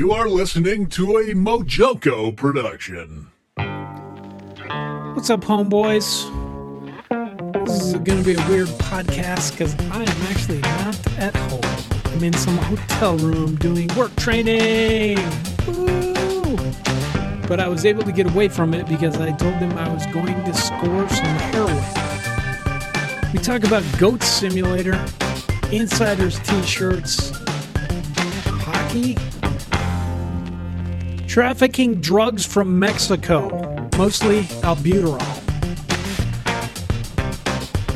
You are listening to a Mojoko production. What's up, homeboys? This is going to be a weird podcast because I am actually not at home. I'm in some hotel room doing work training. Woo! But I was able to get away from it because I told them I was going to score some heroin. We talk about Goat Simulator, Insyderz t shirts, hockey, trafficking drugs from Mexico, mostly albuterol.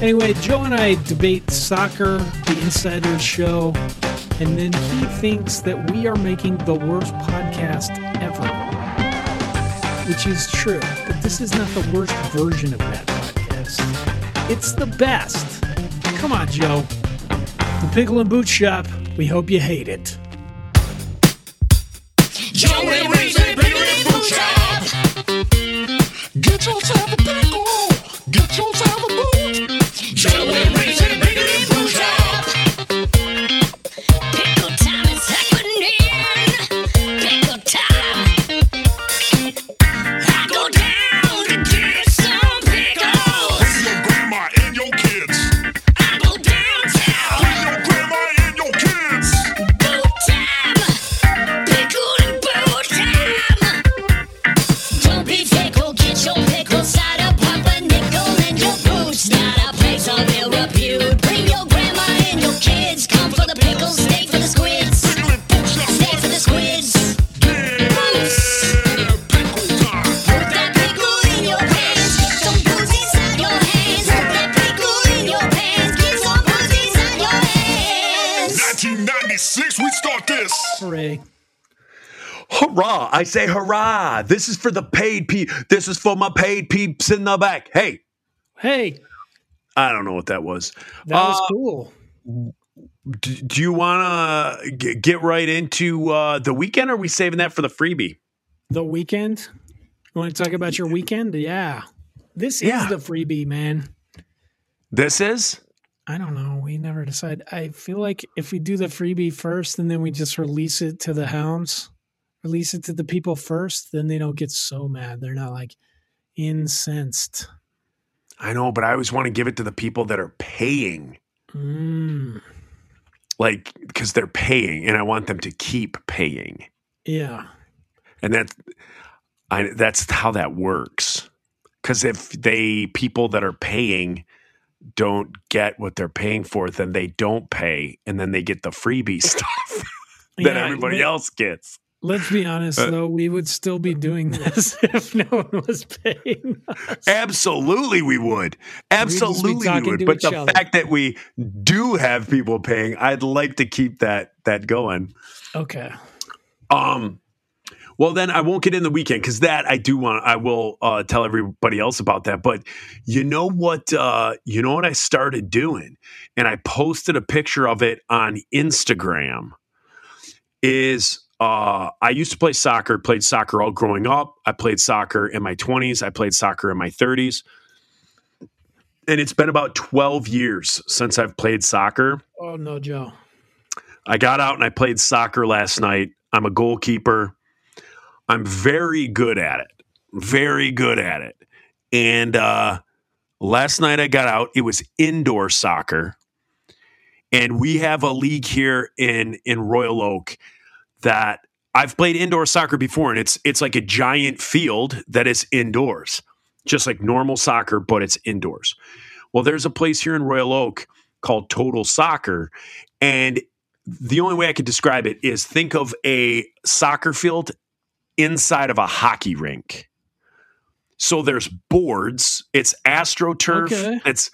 Anyway, Joe and I debate soccer, the Insyderz show, and then he thinks that we are making the worst podcast ever. Which is true, but this is not the worst version of that podcast. It's the best. Come on, Joe. The Pickle and Boot Shop, we hope you hate it. Shop. Get your a I say hurrah! This is for the paid pe. This is for my paid peeps in the back. Hey, Hey, I don't know what that was. that was Uh, cool. d- do you want to g- get right into uh, the weekend? Or are we saving that for the freebie? The weekend? You want to talk about your weekend? Yeah. This Yeah. is the freebie, man. This is. I don't know. We never decide. I feel like if we do the freebie first and then we just release it to the hounds, release it to the people first, then they don't get so mad. They're not like incensed. I know, but I always want to give it to the people that are paying, Mm, like because they're paying, and I want them to keep paying, yeah. and that's I that's how that works. Because if they people that are paying don't get what they're paying for, then they don't pay, and then they get the freebie stuff that Yeah, everybody let- else gets. Let's be honest, Uh, though. We would still be doing this if no one was paying us. Absolutely, we would. Absolutely, we would. But the other. fact that we do have people paying, I'd like to keep that that going. Okay. Um, well, then I won't get in the weekend because that I do want. I will uh, tell everybody else about that. But you know what? Uh, you know what I started doing, and I posted a picture of it on Instagram. Is uh, I used to play soccer. Played soccer all growing up. I played soccer in my twenties. I played soccer in my thirties. And it's been about 12 years since I've played soccer. Oh, no, Joe. I got out and I played soccer last night. I'm a goalkeeper. I'm very good at it. Very good at it. And uh, last night I got out. It was indoor soccer. And we have a league here in in Royal Oak that I've played indoor soccer before and it's it's like a giant field that is indoors. Just like normal soccer but it's indoors. Well, there's a place here in Royal Oak called Total Soccer and the only way I could describe it is think of a soccer field inside of a hockey rink. So there's boards. It's astroturf. Okay. It's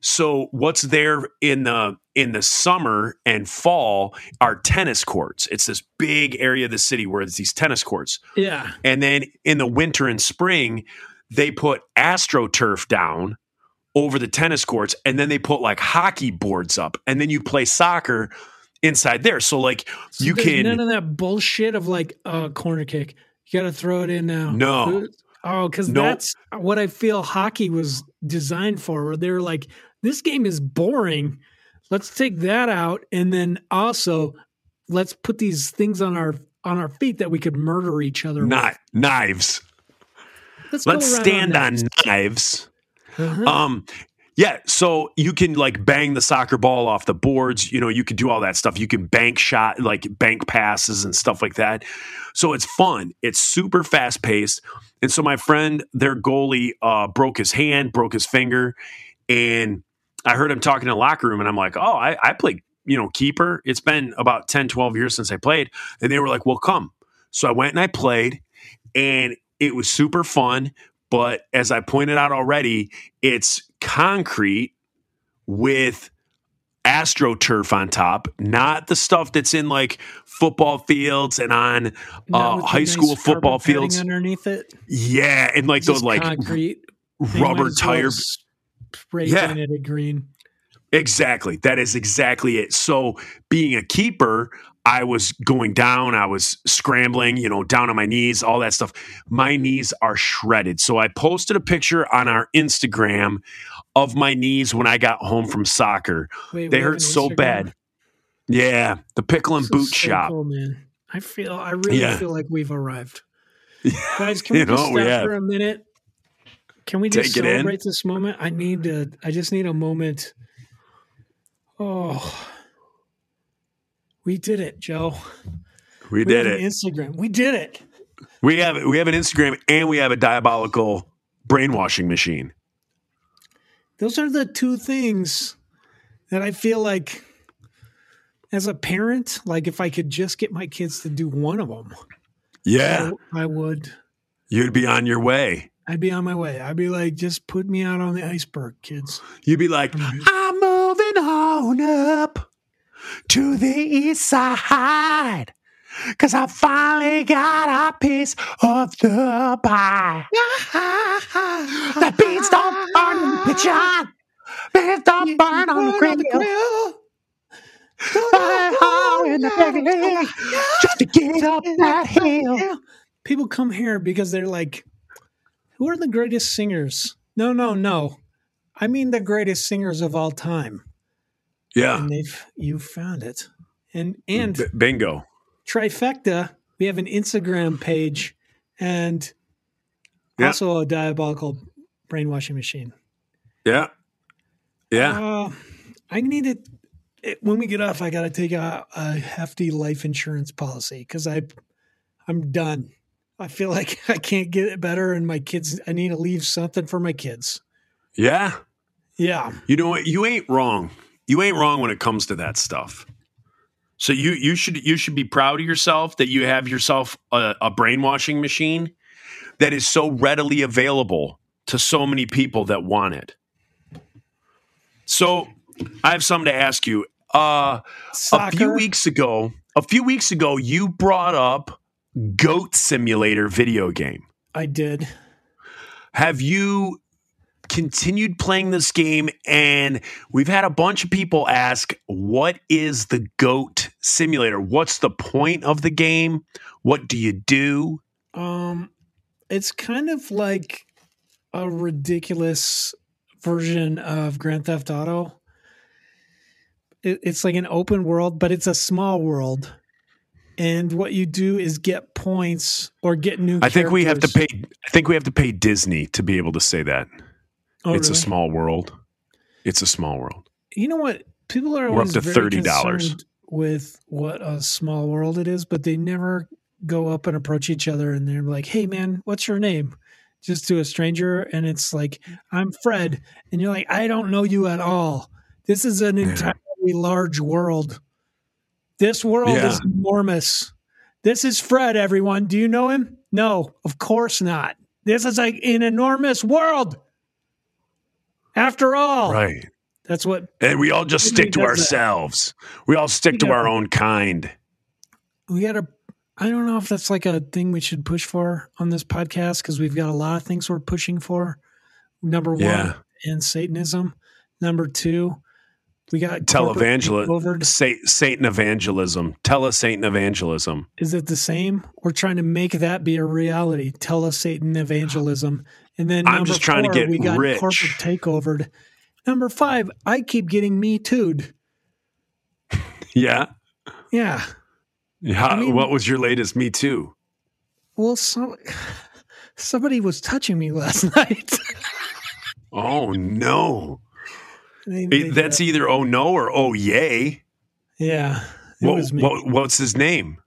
so what's there in the in the summer and fall are tennis courts. It's this big area of the city where it's these tennis courts. Yeah. And then in the winter and spring, they put astroturf down over the tennis courts and then they put like hockey boards up and then you play soccer inside there. So like So you can none of that bullshit of like a corner kick. You got to throw it in now. No. Oh, because No. that's what I feel hockey was designed for. Where they were like, this game is boring. Let's take that out, and then also let's put these things on our on our feet that we could murder each other. with. Knives. Let's, Let's stand on knives. knives. Uh-huh. Um, yeah, so you can like bang the soccer ball off the boards. You know, you can do all that stuff. You can bank shot, like bank passes and stuff like that. So it's fun. It's super fast paced. And so my friend, their goalie, uh, broke his hand, broke his finger, and I heard him talking in the locker room, and I'm like, oh, I, I play, you know, keeper. It's been about 10, 12 years since I played. And they were like, well, come. So I went and I played, and it was super fun. But as I pointed out already, it's concrete with astroturf on top, not the stuff that's in like football fields and on uh, high nice school football fields. underneath it. Yeah, and like those like concrete. Rubber as well tire. Spray Yeah. painted it green. Exactly. That is exactly it. So being a keeper, I was going down, I was scrambling, you know, down on my knees, all that stuff. My knees are shredded. So I posted a picture on our Instagram of my knees when I got home from soccer. Wait, They hurt so Instagram? bad. Yeah, the pickle and boot so shop. cool, man. I feel I really Yeah. feel like we've arrived. Guys, can we You know, just stop for a minute? Can we just Take celebrate this moment? I need to I just need a moment. Oh. We did it, Joe. We We did it. Instagram. We did it. We have we have an Instagram and we have a diabolical brainwashing machine. Those are the two things that I feel like as a parent, like if I could just get my kids to do one of them, Yeah, I, I would you'd be on your way. I'd be on my way. I'd be like, just put me out on the iceberg, kids. You'd be like, I'm moving on up to the east side. Cause I finally got a piece of the pie. the beans don't burn in the kitchen. Beans don't burn on the grill. Burn hard in the league just to get up that hill. People come here because they're like, who are the greatest singers? No, no, no. I mean the greatest singers of all time. Yeah. And they've you found it. And and B- bingo. trifecta, we have an Instagram page and Yeah. also a diabolical brainwashing machine. Yeah. Yeah. Uh, I need it, it when we get off. I got to take a, a hefty life insurance policy because I, I'm done. I feel like I can't get it better, and my kids. I need to leave something for my kids. Yeah. Yeah, You know what? You ain't wrong. You ain't wrong when it comes to that stuff. So you you should you should be proud of yourself that you have yourself a, a brainwashing machine that is so readily available to so many people that want it. So I have something to ask you. Uh, a few weeks ago, a few weeks ago, you brought up Goat Simulator video game. I did. Have you continued playing this game? And we've had a bunch of people ask, what is the GOAT simulator? What's the point of the game? What do you do? Um, it's kind of like a ridiculous version of Grand Theft Auto. It, it's like an open world, but it's a small world. And what you do is get points or get new. I think we have to pay I think we have to pay Disney to be able to say that. Oh, it's a small world. It's a small world. You know what? People are We're up to $30. with what a small world it is, but they never go up and approach each other and they're like, "Hey, man, what's your name?" Just to a stranger, and it's like, "I'm Fred," and you're like, "I don't know you at all. This is an entirely large world. This world Yeah. is enormous. This is Fred. Everyone, do you know him? No, of course not. This is like an enormous world. After all, Right. that's what And we all just stick to does that. ourselves. We all stick to our own kind. we got to i don't know if that's like a thing we should push for on this podcast because we've got a lot of things we're pushing for number one Yeah. in satanism number two we got corporate Televangel takeover. Sa- Satan evangelism. Tele Satan evangelism. is it the same we're trying to make that be a reality tell us satan evangelism and then I'm just trying to four, get we got rich. corporate takeovered number five i keep getting me too'd Yeah. yeah How, mean- what was your latest Me Too? Well, some somebody was touching me last night. Oh no! They- It- they- that's either oh no or oh yay. yeah. It What, was me. what- what's his name?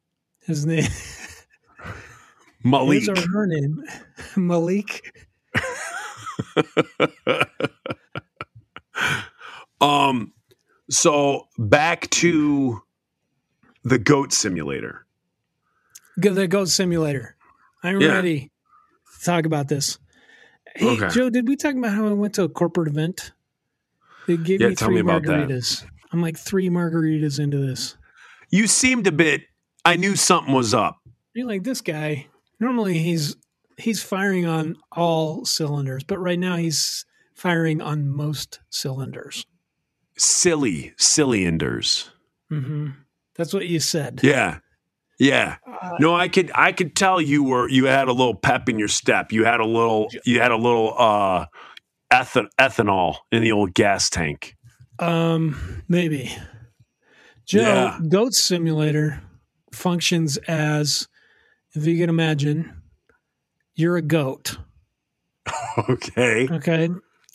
His name. Malik. His or her name. Malik. Um, so back to the goat simulator. The Goat Simulator. I'm Yeah. ready to talk about this. Hey, Okay. Joe, did we talk about how I went to a corporate event? They gave Yeah, me tell three me about that. margaritas. I'm like three margaritas into this. You seemed a bit. I knew something was up. You're like this guy. Normally he's he's firing on all cylinders, but right now he's firing on most cylinders. Silly, cylinders. hmm That's what you said. Yeah, yeah. Uh, No, I could. I could tell you were. You had a little pep in your step. You had a little. You had a little uh, ethan- ethanol in the old gas tank. Um, maybe. Joe, Yeah. Goat Simulator functions as, if you can imagine, you're a goat, Okay. okay,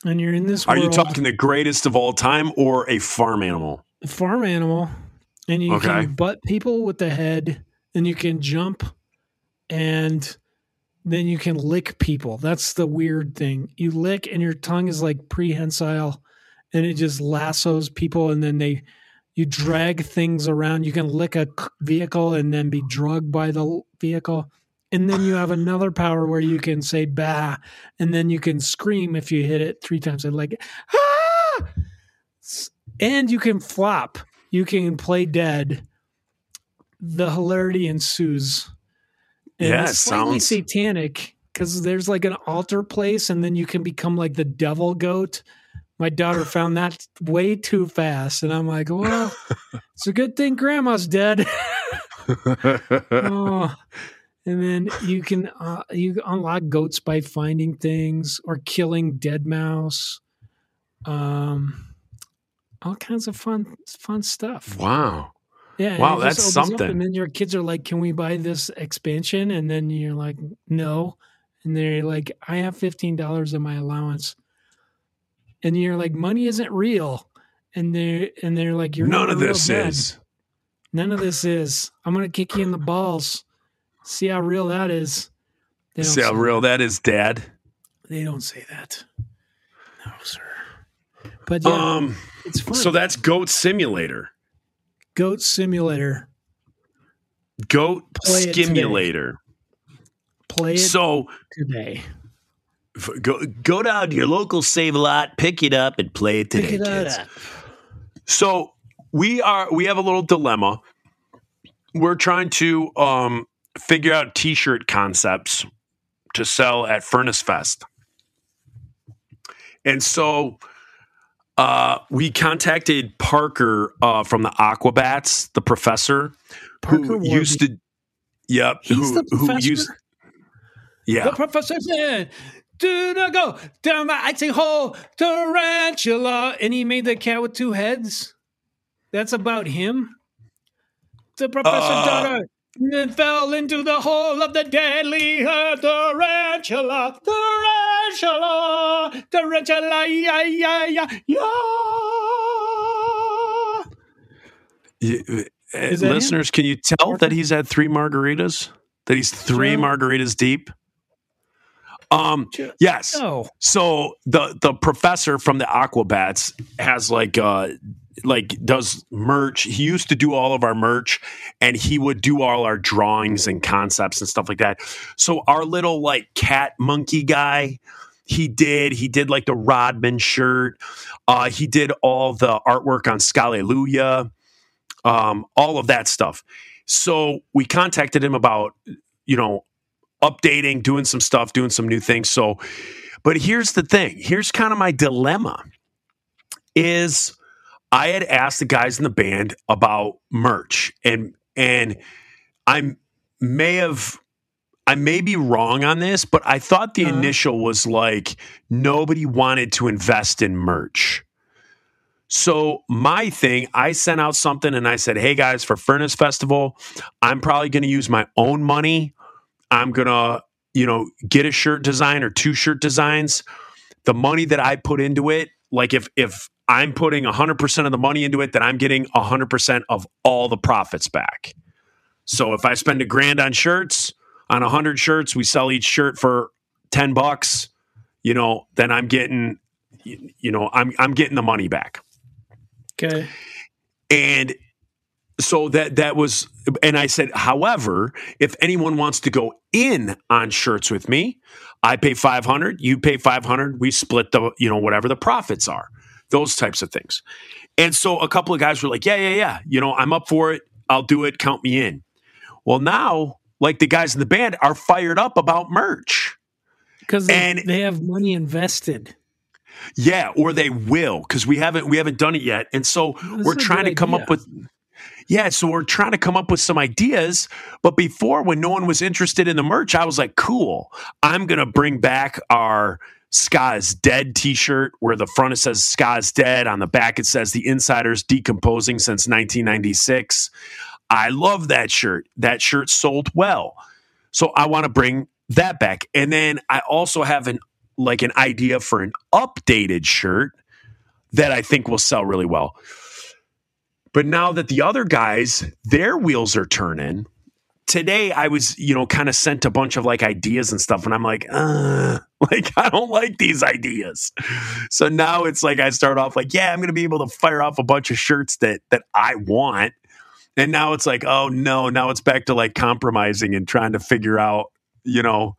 and you're in this Are world, you talking the greatest of all time or a farm animal? farm animal, and you Okay. can butt people with the head, and you can jump, and then you can lick people. That's the weird thing. You lick, and your tongue is like prehensile, and it just lassos people, and then they you drag things around. You can lick a vehicle and then be drugged by the vehicle. And then you have another power where you can say bah, and then you can scream if you hit it three times. And like, ah! And you can flop. You can play dead. The hilarity ensues. And Yeah, it's it slightly sounds- satanic because there's like an altar place, and then you can become like the devil goat. My daughter found that way too fast, and I'm like, well, it's a good thing grandma's dead. oh. And then you can uh, you unlock goats by finding things or killing dead mouse. Um, all kinds of fun fun stuff. wow. Yeah. Wow, that's something. and then your kids are like, "Can we buy this expansion?" And then you're like, "No." And they're like, "I have fifteen dollars in my allowance." And you're like, "Money isn't real." And they're and they're like, "You're None of this dad. is. None of this is. I'm gonna kick you in the balls. See how real that is." They don't See how say real that is, Dad. They don't say that. No, sir. But yeah, Um. So that's Goat Simulator. Goat Simulator. Goat Play. Simulator. Play it So today. go go down to your local Save a Lot, pick it up, and play it today, it kids. up. So we are we have a little dilemma. We're trying to um, figure out T-shirt concepts to sell at Furnace Fest, and so uh, we contacted Parker uh, from the Aquabats, the professor Parker who Warby. used to. Yep, He's who, who used. Yeah, The professor said, "Do not go down the icy hole, tarantula." And he made the cat with two heads. That's about him. The professor Uh, daughter then fell into the hole of the deadly uh, tarantula. Tarantula, tarantula, yeah, yeah, yeah, yeah. Uh, Is him? listeners, can you tell that he's had three margaritas? That he's three Joe? margaritas deep. Um. Yes. No, So the the professor from the Aquabats has like uh like does merch. He used to do all of our merch, and he would do all our drawings and concepts and stuff like that. So our little like cat monkey guy. He did. He did like the Rodman shirt. Uh, he did all the artwork on Skalleluia um, all of that stuff. So we contacted him about, you know, updating, doing some stuff, doing some new things. So, but here's the thing. Here's kind of my dilemma is I had asked the guys in the band about merch and and I may have I may be wrong on this, but I thought the Uh-huh. initial was like nobody wanted to invest in merch. So my thing, I sent out something and I said, "Hey guys, for Furnace Festival, I'm probably going to use my own money. I'm going to, you know, get a shirt design or two shirt designs. The money that I put into it, like if if I'm putting 100% of the money into it, then I'm getting 100% of all the profits back. So if I spend a grand on shirts, on 100 shirts, we sell each shirt for 10 bucks, you know, then I'm getting you you know, I'm I'm getting the money back. Okay. And so that that was and I said, however, if anyone wants to go in on shirts with me, I pay 500, you pay 500, we split the, you know, whatever the profits are. Those types of things. And so a couple of guys were like, yeah, yeah, yeah, you know, I'm up for it. I'll do it, count me in. Well, now like the guys in the band are fired up about merch. Because they, And- they have money invested. Yeah, or they will because we haven't we haven't done it yet, and so This we're trying to come up with. Yeah, so we're trying to come up with some ideas. But before, when no one was interested in the merch, I was like, "Cool, I'm gonna bring back our Ska is Dead T-shirt, where the front it says Ska is Dead, on the back it says the Insyderz decomposing since 1996. I love that shirt. That shirt sold well, so I want to bring that back. And then I also have an like an idea for an updated shirt that I think will sell really well. But now that the other guys, their wheels are turning. Today I was, you know, kind of sent a bunch of like ideas and stuff, and I'm like, uh, like I don't like these ideas. So now it's like I start off like, yeah, I'm gonna be able to fire off a bunch of shirts that that I want. And now it's like, oh no, now it's back to like compromising and trying to figure out, you know,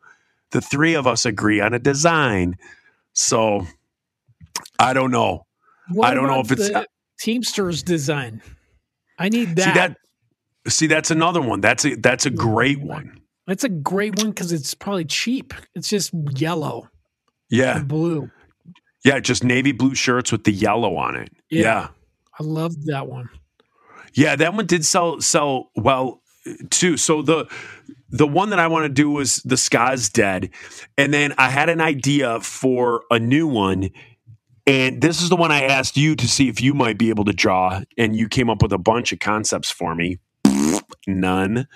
the three of us agree on a design. So I don't know. What I don't know if it's- Teamsters design. I need that. See that see that's another one. That's a that's a hmm. great one. That's a great one because it's probably cheap. It's just yellow Yeah. and blue. Yeah, just navy blue shirts with the yellow on it. Yeah. Yeah. I love that one. Yeah, that one did sell sell well too. So the the one that I want to do was the Sky's Dead, and then I had an idea for a new one, and this is the one I asked you to see if you might be able to draw, and you came up with a bunch of concepts for me. None,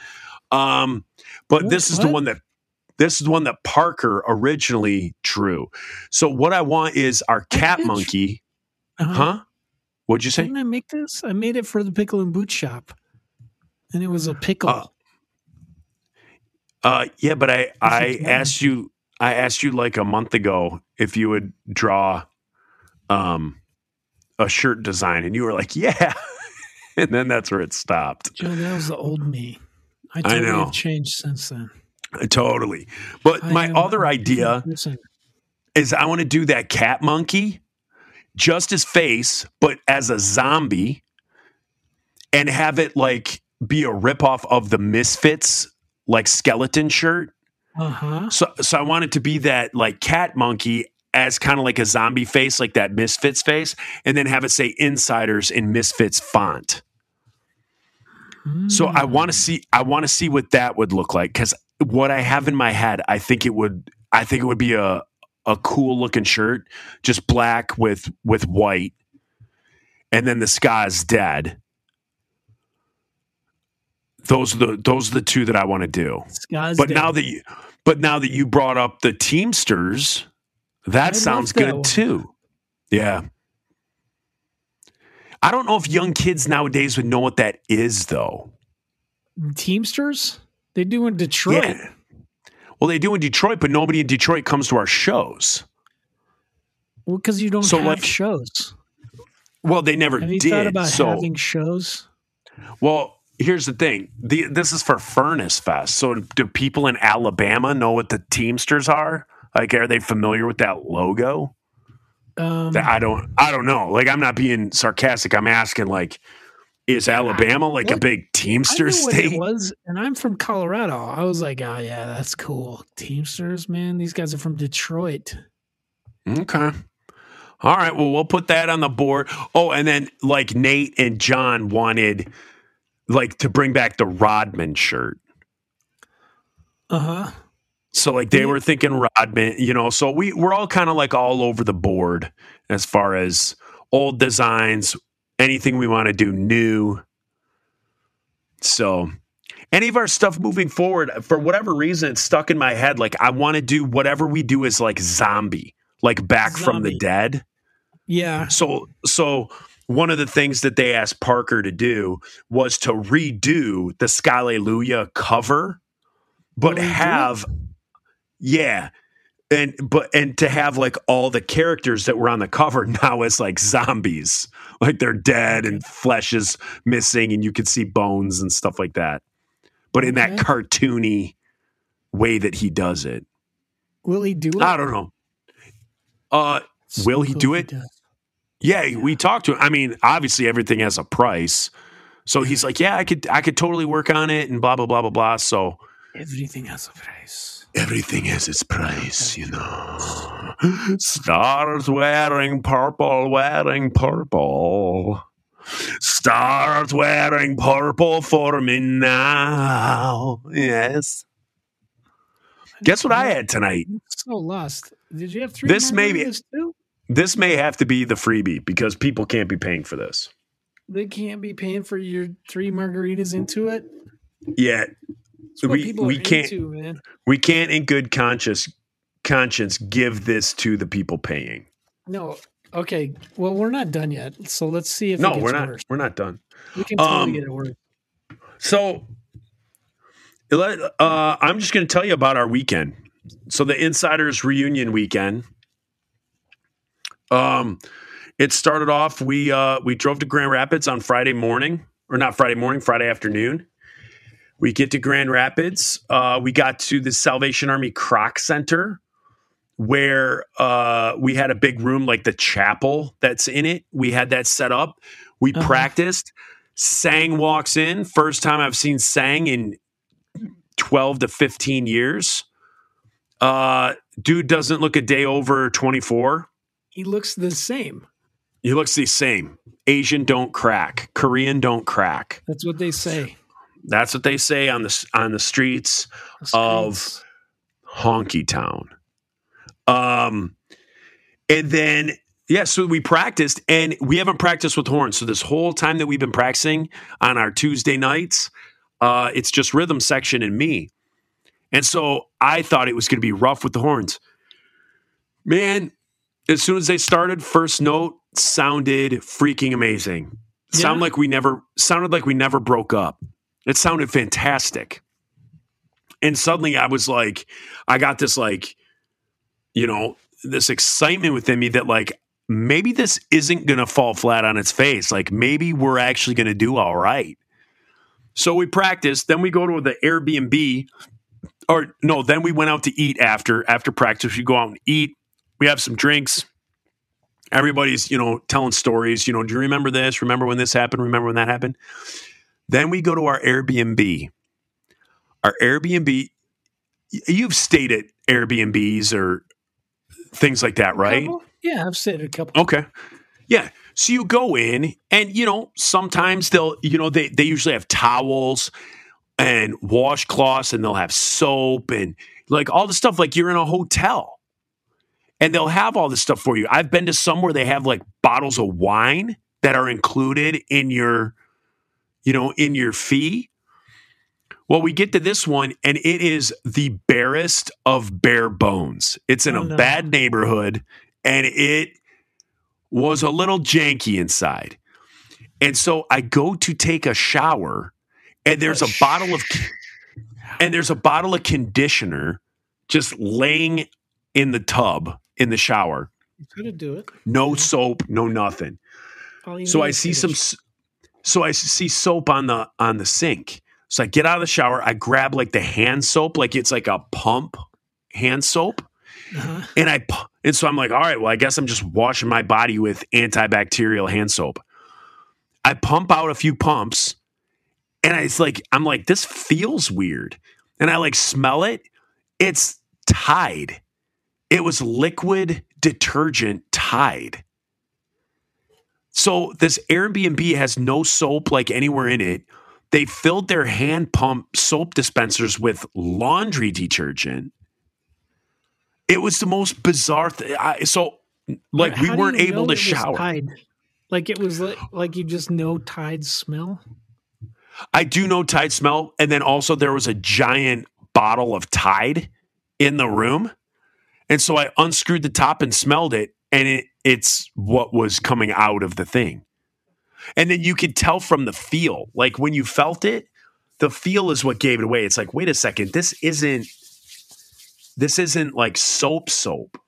um, but Wh- this is the one that this is the one that Parker originally drew. So what I want is our cat monkey, Uh-huh. huh? What'd you say? Didn't I make this? I made it for the pickle and boot shop, and it was a pickle. Uh, Uh, yeah, but I I asked you I asked you like a month ago if you would draw um a shirt design, and you were like, yeah, and then that's where it stopped. Joe, that was the old me. I I totally know. have changed since then. Totally. But I my am other idea is I want to do that cat monkey, just his face, but as a zombie, and have it like be a ripoff of the Misfits like skeleton shirt. Uh-huh. So, so I want it to be that like cat monkey as kind of like a zombie face, like that Misfits face, and then have it say Insyderz in Misfits font. So I hmm. want to see, I want to see what that would look like because what I have in my head, I think it would, I think it would be a a cool looking shirt, just black with with white, and then the sky's dead. Those are the those are the two that I want to do. Sky's but dead. now that you but now that you brought up the teamsters that I sounds love that good too. Yeah i don't know if young kids nowadays would know what that is though. Teamsters, they do in Detroit. yeah. Well they do in detroit but nobody in detroit comes to our shows. Well, because you don't So, have like, shows. well they never Have you did thought about so having shows? well here's the thing. The, this is for furnace fest. So do people in alabama know what the teamsters are? Like are they familiar with that logo Um, That I don't I don't know. Like I'm not being sarcastic. I'm asking like is Alabama like a What? big I Teamster knew what it state? was, and I'm from Colorado. I was like, oh yeah, that's cool. Teamsters, man. These guys are from Detroit. Okay. All right. Well, we'll put that on the board. Oh, and then like Nate and John wanted like to bring back the Rodman shirt. Uh huh. So like they were thinking Rodman, you know. So we we're all kind of like all over the board as far as old designs, anything we want to do new. So, any of our stuff moving forward, for whatever reason, it's stuck in my head. Like, I want to do whatever we do is like zombie, like back from the dead. Yeah. So, so one of the things that they asked Parker to do was to redo the Skalleluia cover, but oh, do have, yeah, and but and to have like all the characters that were on the cover now as like zombies, like they're dead and flesh is missing, and you can see bones and stuff like that, but in that cartoony way that he does it. Will he do it? I don't know. Uh, will he do it? does. Yeah, we talked to him. I mean, obviously everything has a price. So he's like, "Yeah, I could I could totally work on it and blah blah blah blah blah." So Everything has a price. Everything has its price, you know. Start wearing purple, wearing purple. Start wearing purple for me now. Yes. Guess what I had tonight? So lost. Did you have three? This may be- margaritas too? This may have to be the freebie because people can't be paying for this. They can't be paying for your three margaritas into it. Yeah, What We- we can't- into, man. we can't in good conscience conscience give this to the people paying. No. Okay. Well, we're not done yet. So let's see if it No, we're not worse. we're not done. We can totally Um, get it worse. So uh, I'm just going to tell you about our weekend. So the Insyderz reunion weekend. Um, it started off. We uh, we drove to Grand Rapids on Friday morning, or not Friday morning, Friday afternoon. We get to Grand Rapids. Uh, we got to the Salvation Army Kroc Center, where uh, we had a big room like the chapel that's in it. We had that set up. We Uh-huh. practiced. Sang walks in. First time I've seen Sang in 12 to 15 years. Uh, dude doesn't look a day over 24. He looks the same. He looks the same. Asian don't crack. Korean don't crack. That's what they say. That's what they say on the on the streets The Of- honky town. Um, and then yeah, so we practiced, and we haven't practiced with horns. So this whole time that we've been practicing on our Tuesday nights, uh, it's just rhythm section and me. And so I thought it was going to be rough with the horns. Man, as soon as they started, first note sounded freaking amazing. Sound like we never sounded like we never broke up. It sounded fantastic. And suddenly I was like, I got this like, you know, this excitement within me that like maybe this isn't going to fall flat on its face. Like maybe we're actually going to do all right. So we practiced, then we go to the Airbnb or no, then we went out to eat after after practice. We go out and eat. We have some drinks. Everybody's, you know, telling stories, you know, do you remember this? Remember when this happened? Remember when that happened? Then we go to our Airbnb. Our Airbnb you've stayed at Airbnbs or things like that, right? Yeah, I've stayed it a couple. Okay. Yeah. So you go in and you know, sometimes they'll, you know, they they usually have towels and washcloths and they'll have soap and like all the stuff like you're in a hotel. And they'll have all this stuff for you. I've been to some where they have like bottles of wine that are included in your you know, in your fee. Well, we get to this one and it is the barest of bare bones. It's in Oh, a no. bad neighborhood and it was a little janky inside. And so I go to take a shower and there's a bottle of and there's a bottle of conditioner just laying in the tub in the shower. You could do it. No soap, no nothing. So I see some so I see soap on the on the sink. So I get out of the shower, I grab like the hand soap like it's like a pump hand soap Uh-huh. and I and so I'm like, all right, well, I guess I'm just washing my body with antibacterial hand soap. I pump out a few pumps, and it's like I'm like, this feels weird, and I like smell it. It's Tide. It was liquid detergent Tide. So this Airbnb has no soap like anywhere in it. They filled their hand pump soap dispensers with laundry detergent. It was the most bizarre thing. I, so, like, we weren't able to shower. Tide? Like it was like, like you just know Tide smell. I do know Tide smell, and then also there was a giant bottle of Tide in the room, and so I unscrewed the top and smelled it, and it it's what was coming out of the thing, and then you could tell from the feel, like when you felt it, the feel is what gave it away. It's like, wait a second, this isn't this isn't like soap soap.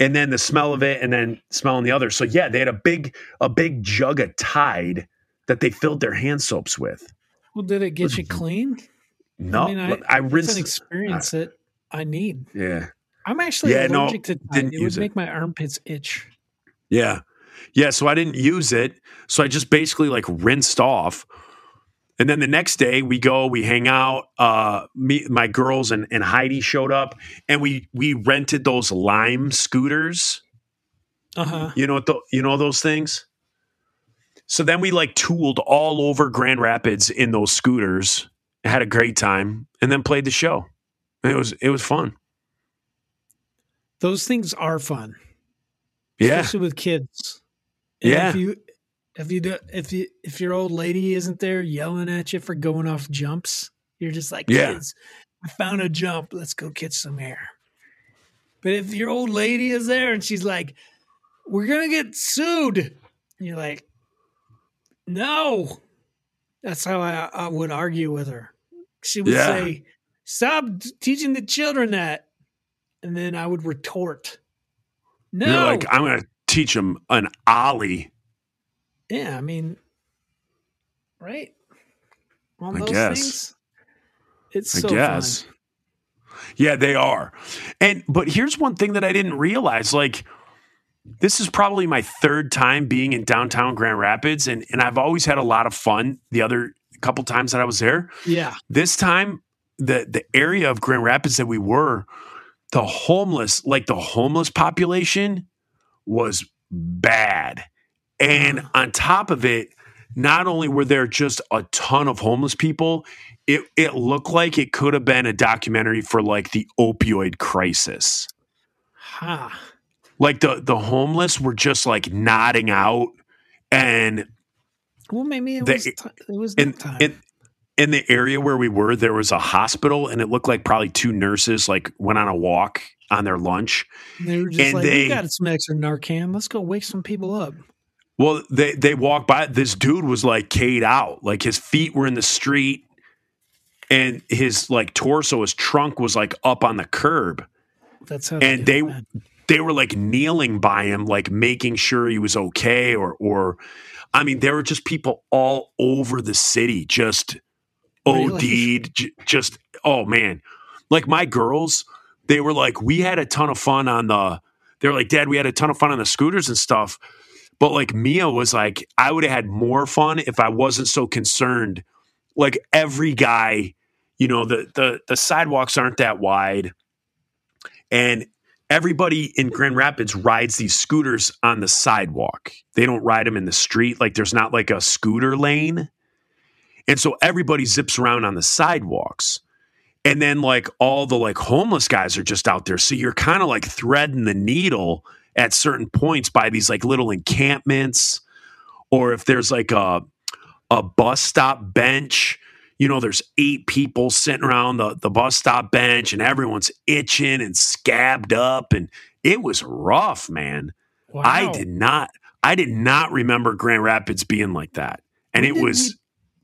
And then the smell of it, and then smelling the other. So yeah, they had a big a big jug of Tide that they filled their hand soaps with. Well, did it get you clean? No, I, I mean, I, I It's an rinsed. experience it I need. Yeah, I'm actually Yeah, no, allergic to Tide. didn't It use would it. make my armpits itch. yeah, yeah. So I didn't use it. So I just basically like rinsed off. And then the next day we go, we hang out. Uh, me, my girls and, and Heidi showed up, and we we rented those Lime scooters. Uh huh. You know what? The, you know those things. So then we like tooled all over Grand Rapids in those scooters, had a great time, and then played the show. It was it was fun. Those things are fun, Yeah, especially with kids. And Yeah. If you if you do, if you if your old lady isn't there yelling at you for going off jumps, you're just like, Yeah. kids, I found a jump. Let's go catch some air. But if your old lady is there and she's like, we're gonna get sued, and you're like, no. That's how I, I would argue with her. She would Yeah. say, stop teaching the children that. And then I would retort, no. you're like I'm gonna teach him an ollie. Yeah, I mean, right? On I those guess. things, it's I so guess. fun. Yeah, they are. And but here's one thing that I didn't realize like this is probably my third time being in downtown Grand Rapids and and I've always had a lot of fun the other couple times that I was there. Yeah, This time the the area of Grand Rapids that we were the homeless like the homeless population was bad. And Uh-huh. on top of it, not only were there just a ton of homeless people, it it looked like it could have been a documentary for like the opioid crisis. ha. Like the the homeless were just like nodding out and Well, maybe it The- was. T- it was in that time. In the area where we were there was a hospital and it looked like probably two nurses like went on a walk on their lunch. they were just and like, they- "We got some extra Narcan. Let's go wake some people up." Well, they they walked by. This dude was like K'd out, like his feet were in the street, and his like torso, his trunk was like up on the curb. That's how. And they man. they were like kneeling by him, like making sure he was okay, or or, I mean, there were just people all over the city, just Oh, really? OD'd, j- just oh man, like my girls, they were like, we had a ton of fun on the. They're like, Dad, we had a ton of fun on the scooters and stuff. But like Mia was like, I would have had more fun if I wasn't so concerned. Like every guy, you know, the the the sidewalks aren't that wide. And everybody in Grand Rapids rides these scooters on the sidewalk. They don't ride them in the street. Like there's not like a scooter lane. And so everybody zips around on the sidewalks. And then like all the like homeless guys are just out there. So you're kind of like threading the needle at certain points by these like little encampments or if there's like a a bus stop bench you know there's eight people sitting around the, the bus stop bench and everyone's itching and scabbed up and it was rough man Wow. i did not i did not remember grand rapids being like that and it was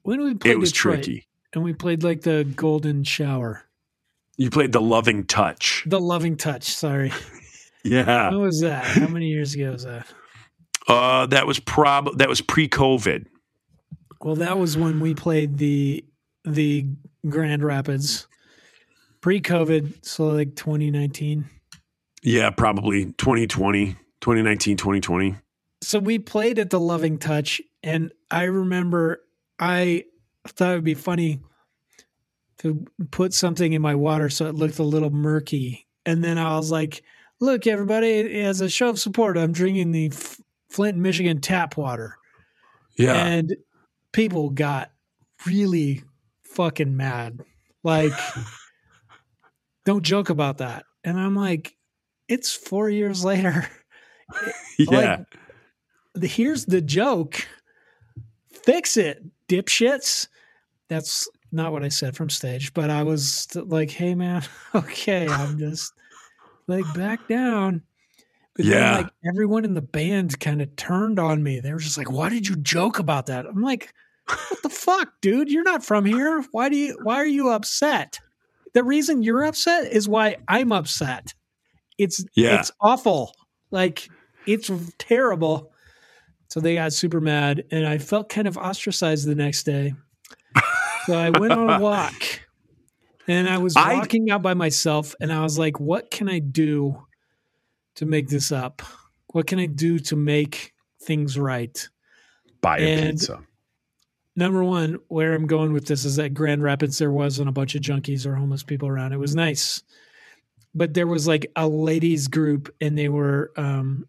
when we played it was Detroit, tricky and we played like the Golden Shower, you played the loving touch the Loving Touch. Sorry, yeah when was that? How many years ago was that? uh that was prob that was pre-covid Well, that was when we played the the Grand Rapids pre-COVID, so like 2019. yeah probably 2020 2019 2020 So we played at the Loving Touch, and I remember I thought it would be funny to put something in my water so it looked a little murky, and then I was like, "Look, everybody! As a show of support, I'm drinking the F- Flint, Michigan tap water." yeah and people got really fucking mad. Like, don't joke about that. And I'm like, it's four years later. yeah the, here's the joke. Fix it, dipshits. That's not what I said from stage, but I was like, hey man, okay, I'm just like back down. But then Yeah. like everyone in the band kind of turned on me. They were just like, why did you joke about that? I'm like, what the fuck, dude? You're not from here. Why do you why are you upset? The reason you're upset is why I'm upset. It's Yeah. it's awful. Like it's terrible. So they got super mad and I felt kind of ostracized the next day. So I went on a walk and I was I- walking out by myself and I was like, what can I do to make this up? What can I do to make things right? Buy a And- pizza. Number one, where I'm going with this is that Grand Rapids, there wasn't a bunch of junkies or homeless people around. It was nice. But there was like a ladies group and they were, um,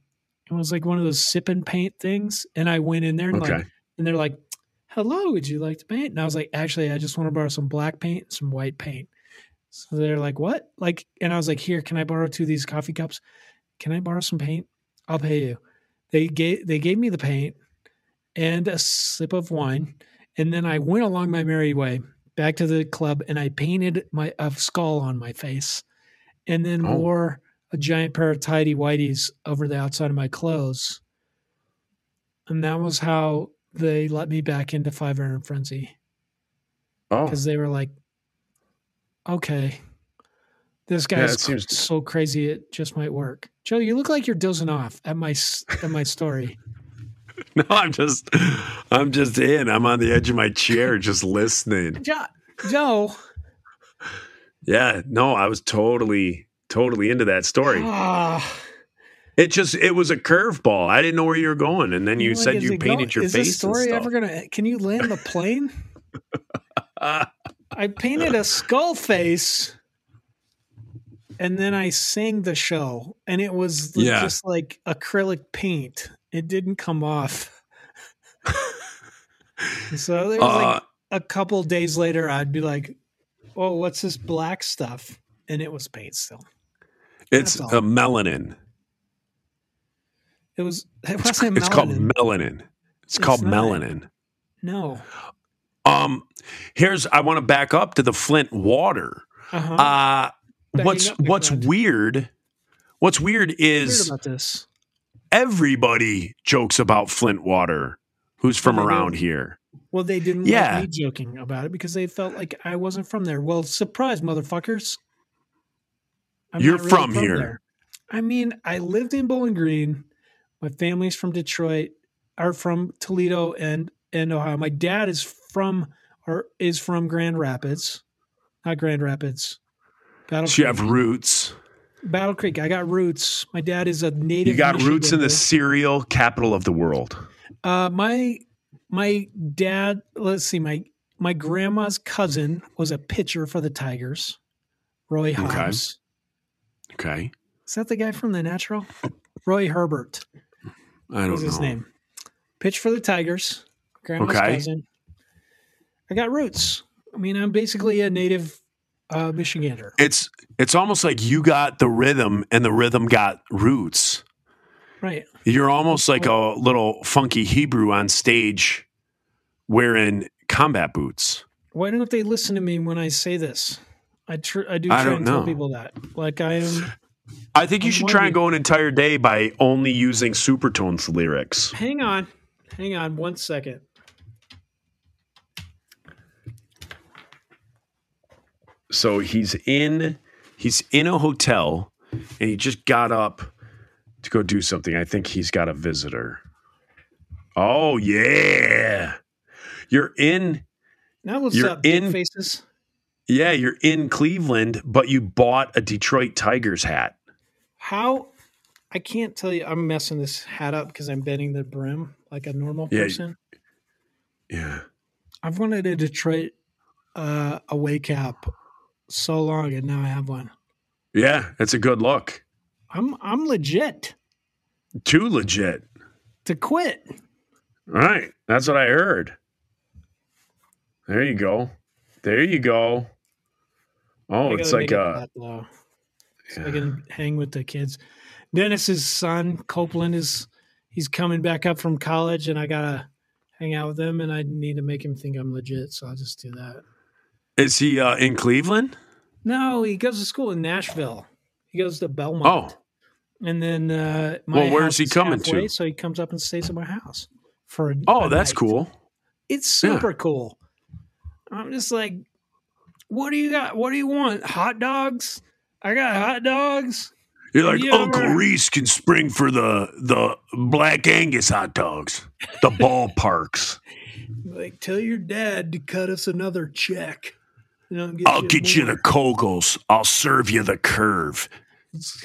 it was like one of those sip and paint things. And I went in there and Okay. like, and they're like, hello, would you like to paint? And I was like, actually, I just want to borrow some black paint and some white paint. So they're like, what? Like, and I was like, here, can I borrow two of these coffee cups? Can I borrow some paint? I'll pay you. They gave, they gave me the paint and a sip of wine. And then I went along my merry way back to the club and I painted my a skull on my face and then Oh. wore a giant pair of tidy whities over the outside of my clothes. And that was how they let me back into Five Iron Frenzy Oh, because they were like, okay, this Yeah, guy's it seems- so crazy it just might work. Joe, you look like you're dozing off at my at my story. no, I'm just, I'm just in. I'm on the edge of my chair, just listening. Joe, Joe, Yeah, no, I was totally, totally into that story. It just, it was a curveball. I didn't know where you were going, and then you Like, said you painted go- your is face. this story ever gonna? Can you land the plane? I painted a skull face, and then I sang the show, and it was Yeah. just like acrylic paint. It didn't come off. so there was Uh, like a couple days later, I'd be like, "Oh, what's this black stuff?" And it was paint still. It's a melanin. It was. It It's, it's called melanin. It's, It's called not. melanin. No. Um, here's I want to back up to the Flint water. Uh-huh. Uh what's what's friend. weird? What's weird Weird is about this. everybody jokes about Flint water who's from around here. Well, they didn't Yeah. like me joking about it because they felt like I wasn't from there. Well, surprise, motherfuckers. I'm You're not from here. there. I mean, I lived in Bowling Green. My family's from Detroit, are from Toledo and and Ohio. My dad is from or is from Grand Rapids, not Grand Rapids. Battle So you have roots. Battle Creek. I got roots. My dad is a native. You got roots in the cereal capital of the world. Uh, my my dad. Let's see. My my grandma's cousin was a pitcher for the Tigers. Roy Hobbs. Okay. Is that the guy from The Natural? Roy Herbert I don't know. his name. Pitch for the Tigers. Grandma's Okay. cousin. I got roots. I mean, I'm basically a native uh, Michigander. It's it's almost like you got the rhythm and the rhythm got roots. Right. You're almost like a little funky Hebrew on stage wearing combat boots. Why don't they listen to me when I say this? I tr- I do I try don't and tell people that. Like I am. I think you I'm should try and go an entire day by only using Supertones lyrics. Hang on. Hang on one second. So he's in he's in a hotel and he just got up to go do something. I think he's got a visitor. Oh yeah. You're in Now what's You're up, in- faces? Yeah, you're in Cleveland, but you bought a Detroit Tigers hat. How? I can't tell you. I'm messing this hat up because I'm bending the brim like a normal Yeah. person. Yeah. I've wanted a Detroit uh, away cap so long, and now I have one. Yeah, it's a good look. I'm I'm legit Too legit. to quit. All right. That's what I heard. There you go. There you go. Oh, it's like make a that so I can hang with the kids. Dennis's son Copeland is he's coming back up from college, and I gotta hang out with him, and I need to make him think I'm legit. So I'll just do that. Is he uh, in Cleveland? No, he goes to school in Nashville. He goes to Belmont. Oh, And then, uh, my Well, where's house he coming halfway, to? So he comes up and stays at my house for. A, oh, a that's night. cool. It's Yeah. super cool. I'm just like, what do you got? What do you want? Hot dogs? I got hot dogs. You're like You Uncle ever- Reese can spring for the the Black Angus hot dogs, the ballparks. Like, tell your dad to cut us another check. I'll get I'll get you the Koegel's. I'll serve you the curve. It's,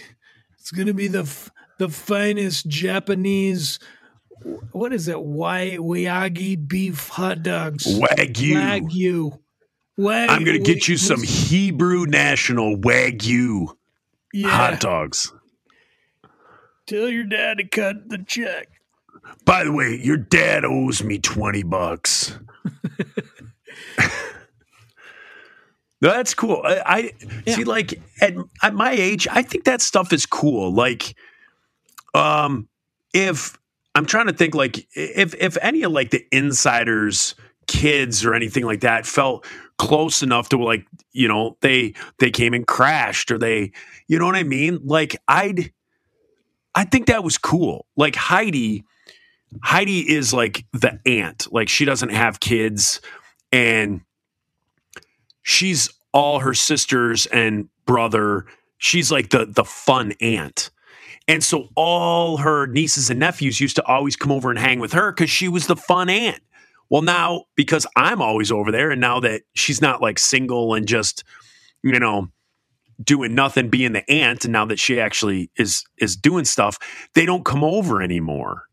it's gonna be the f- the finest Japanese. What is it? Wai Wayagi beef hot dogs. Wagyu. Wagyu. Wag- I'm gonna get you some Hebrew National Wagyu yeah, hot dogs. Tell your dad to cut the check. By the way, your dad owes me 20 bucks. no, that's cool. I, I see, like at, at my age, I think that stuff is cool. Like, um, if I'm trying to think, like, if if any of like the Insyderz, kids or anything like that felt close enough to like, you know, they they came and crashed or they, you know what I mean? Like, I'd, I think that was cool. Like Heidi. Heidi is like the aunt. Like she doesn't have kids and she's all her sisters and brother. She's like the the fun aunt. And so all her nieces and nephews used to always come over and hang with her cuz she was the fun aunt. Well, now because I'm always over there and now that she's not like single and just you know doing nothing being the aunt and now that she actually is is doing stuff, they don't come over anymore.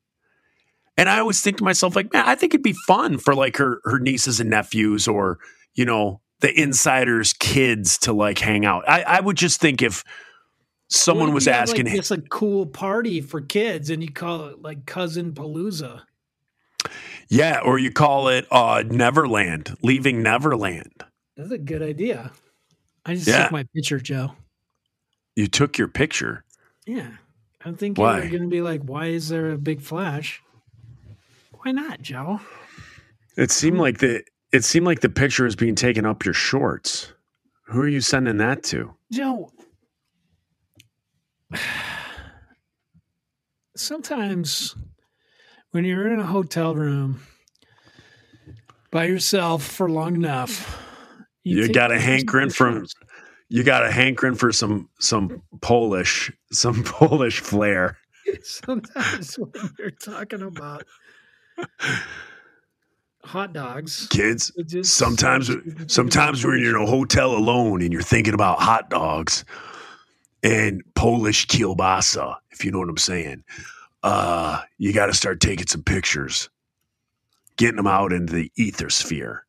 And I always think to myself, like, man, I think it'd be fun for like her her nieces and nephews or, you know, the Insyderz' kids to like hang out. I, I would just think if someone if was asking like, it's a cool party for kids, and you call it like cousin palooza. Yeah, or you call it uh Neverland, leaving Neverland. That's a good idea. I just Yeah. took my picture, Joe. You took your picture. Yeah, I'm thinking Why? we're going to be like, why is there a big flash? Why not, Joe? It seemed like the it seemed like the picture is being taken up your shorts. Who are you sending that to? Joe, sometimes when you're in a hotel room by yourself for long enough, You, take got a hankering from you got a hankering for some some Polish some Polish flair. Sometimes when you're talking about hot dogs, Kids, sometimes sometimes when you're in a hotel alone and you're thinking about hot dogs and Polish kielbasa, if you know what I'm saying, uh, you got to start taking some pictures, getting them out into the ether sphere.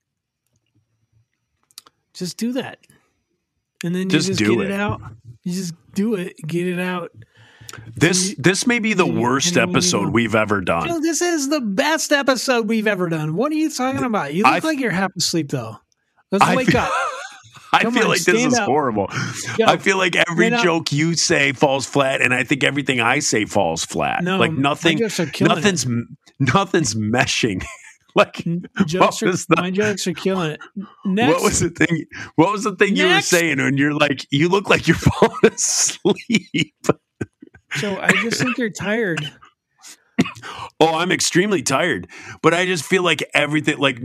just do that, and then you Just just, do get it. it. out. You just do it, get it out. This you- this may be the worst and when you episode we've ever done. this is the best episode we've ever done. What are you talking about? You look I- like you're half asleep, though. Let's I wake feel- up. I feel on, like this is up. horrible. Yo, I feel like every stand up. joke you say falls flat, and I think everything I say falls flat. No, like nothing, killing it. nothing's nothing's meshing. like Jokes are, the- my jokes are killing it. Next, what was the thing? What was the thing you were saying? And you're like, you look like you're falling asleep. so I just think you're tired. Oh, I'm extremely tired, but I just feel like everything, like,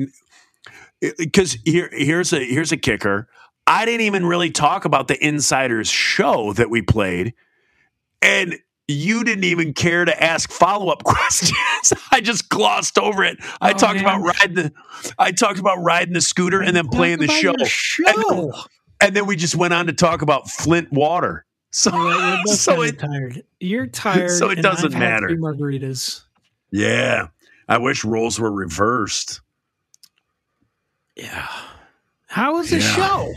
because here, here's a here's a kicker. I didn't even really talk about the Insyderz show that we played, and you didn't even care to ask follow up questions. I just glossed over it. I Oh, talked man. about riding the, I talked about riding the scooter and then Talk playing the show, show. and then we just went on to talk about Flint water. So, right, so it, tired. You're tired. so it and doesn't I've matter. margaritas. yeah. I wish roles were reversed. Yeah. How was the Yeah. show?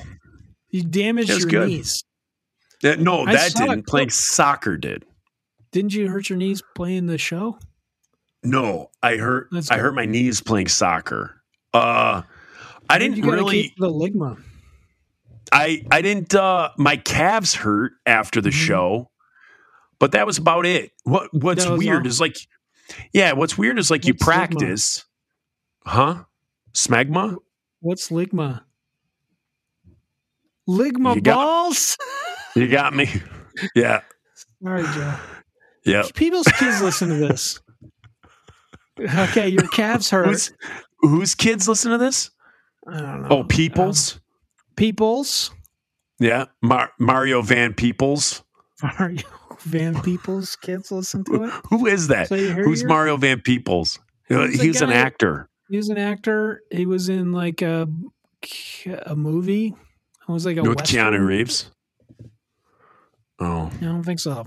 You damaged your good. knees. Uh, no, I that didn't. Playing soccer did. Didn't you hurt your knees playing the show? No, I hurt. I hurt my knees playing soccer. Uh, I didn't you really. the ligma. I I didn't. Uh, my calves hurt after the Mhm. show, but that was about it. What What's weird all? is like Yeah, what's weird is like you What's ligma? practice, huh? Smegma? What's ligma? Ligma You got- balls. You got me. Yeah, right, Joe. yeah. People's kids listen to this. Okay, your calves hurt. Who's whose kids listen to this? I don't know. Oh, Peoples. Um, Peoples. Yeah, Mar- Mario Van Peoples. Mario Van Peoples kids listen to it. Who is that? So Who's Mario Van Peoples? He's He's an actor. He was an actor. He was in like a a movie. It was like a with Western. Keanu Reeves. Oh. I don't think so.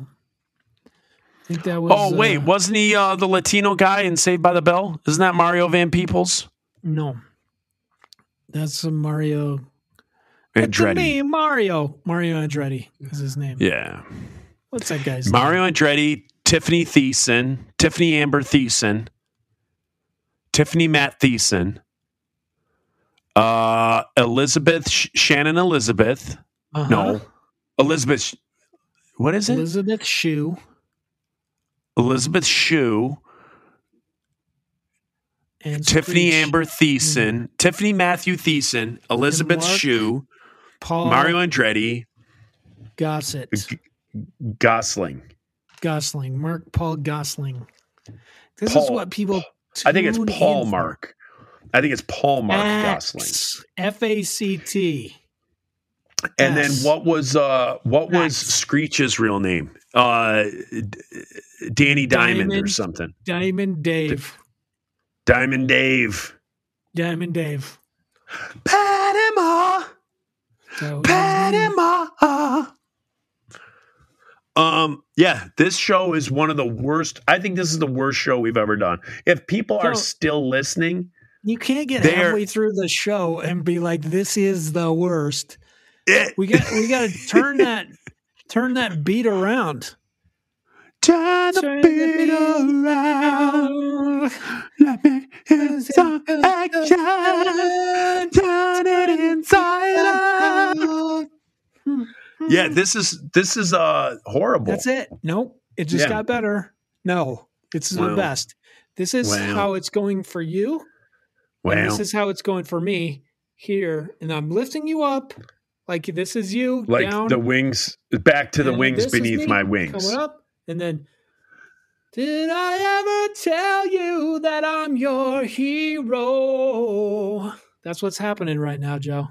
I think that was. Oh wait, uh, wasn't he uh, the Latino guy in Saved by the Bell? Isn't that Mario Van Peoples? no. That's a Mario. Andretti. me, Mario. Mario Andretti is his name. Yeah. What's that guy's Mario Andretti, Tiffany Thiessen, Tiffany Amber Thiessen, Tiffany Matt Thiessen, uh, Elizabeth Sh- Shannon Elizabeth. No, Uh-huh. Elizabeth. Sh- What is it? Elizabeth Shue. Elizabeth Shue, And Tiffany Screech, Amber Thiessen, Tiffany Matthew Thiessen, Elizabeth Mark Shue, Paul Mario Andretti, Gossett. Gosling. Gosling. Mark Paul Gosling. This is what people. I think it's Paul. Mark. I think it's Paul Mark Gosling. F A C T. And then what was uh what was Screech's real name? Uh Danny Diamond, or something. Diamond Dave. Diamond Dave. Diamond Dave. Panama. So, Panama. Um yeah, this show is one of the worst. I think this is the worst show we've ever done. If people are still listening, you can't get halfway through the show and be like, "This is the worst." it, We got we got to turn that turn that beat around. turn the Turn beat beat around. Let me hear some action. Turn it inside out. Yeah, this is this is uh horrible. That's it. Nope. It just Yeah. got better. No, it's the best. This is Wow. how it's going for you. And this is how it's going for me here. And I'm lifting you up. Like this is you like down. the wings back to the wings beneath my wings. Coming up. And then did I ever tell you that I'm your hero? That's what's happening right now, Joe.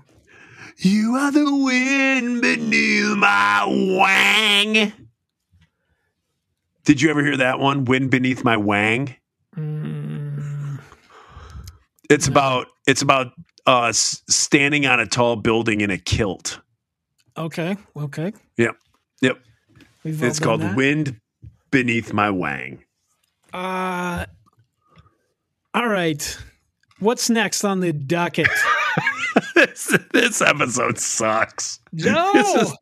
You are the wind beneath my wang. Did you ever hear that one? Wind beneath my wang. It's about it's about uh standing on a tall building in a kilt. okay. Okay. Yep. Yep. It's called that. Wind Beneath My Wang. Uh, all right. What's next on the docket? this, this episode sucks. No. This is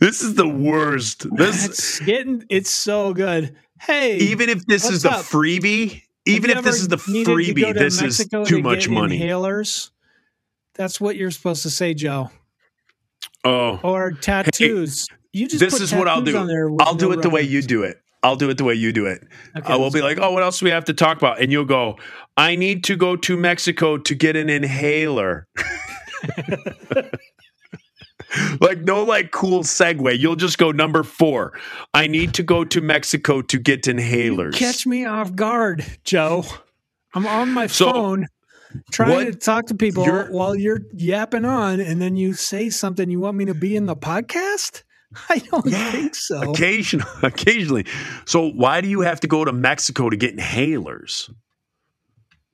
this is the worst. This it's getting it's so good. Hey, even if this is the up? freebie, even if this is the freebie, this is too to much money. Inhalers. That's what you're supposed to say, Joe. Oh, Or tattoos. you just this is what I'll do. on there with I'll do no it the way you do it. I'll do it the way you do it. Okay, I will be like, oh, what else do we have to talk about? And you'll go, I need to go to Mexico to get an inhaler. like no like cool segue. You'll just go number four. I need to go to Mexico to get inhalers. catch me off guard, Joe. I'm on my So, phone trying what- to talk to people you're- while you're yapping on, and then you say something. You want me to be in the podcast? I don't think so. Occasion, occasionally. So why do you have to go to Mexico to get inhalers?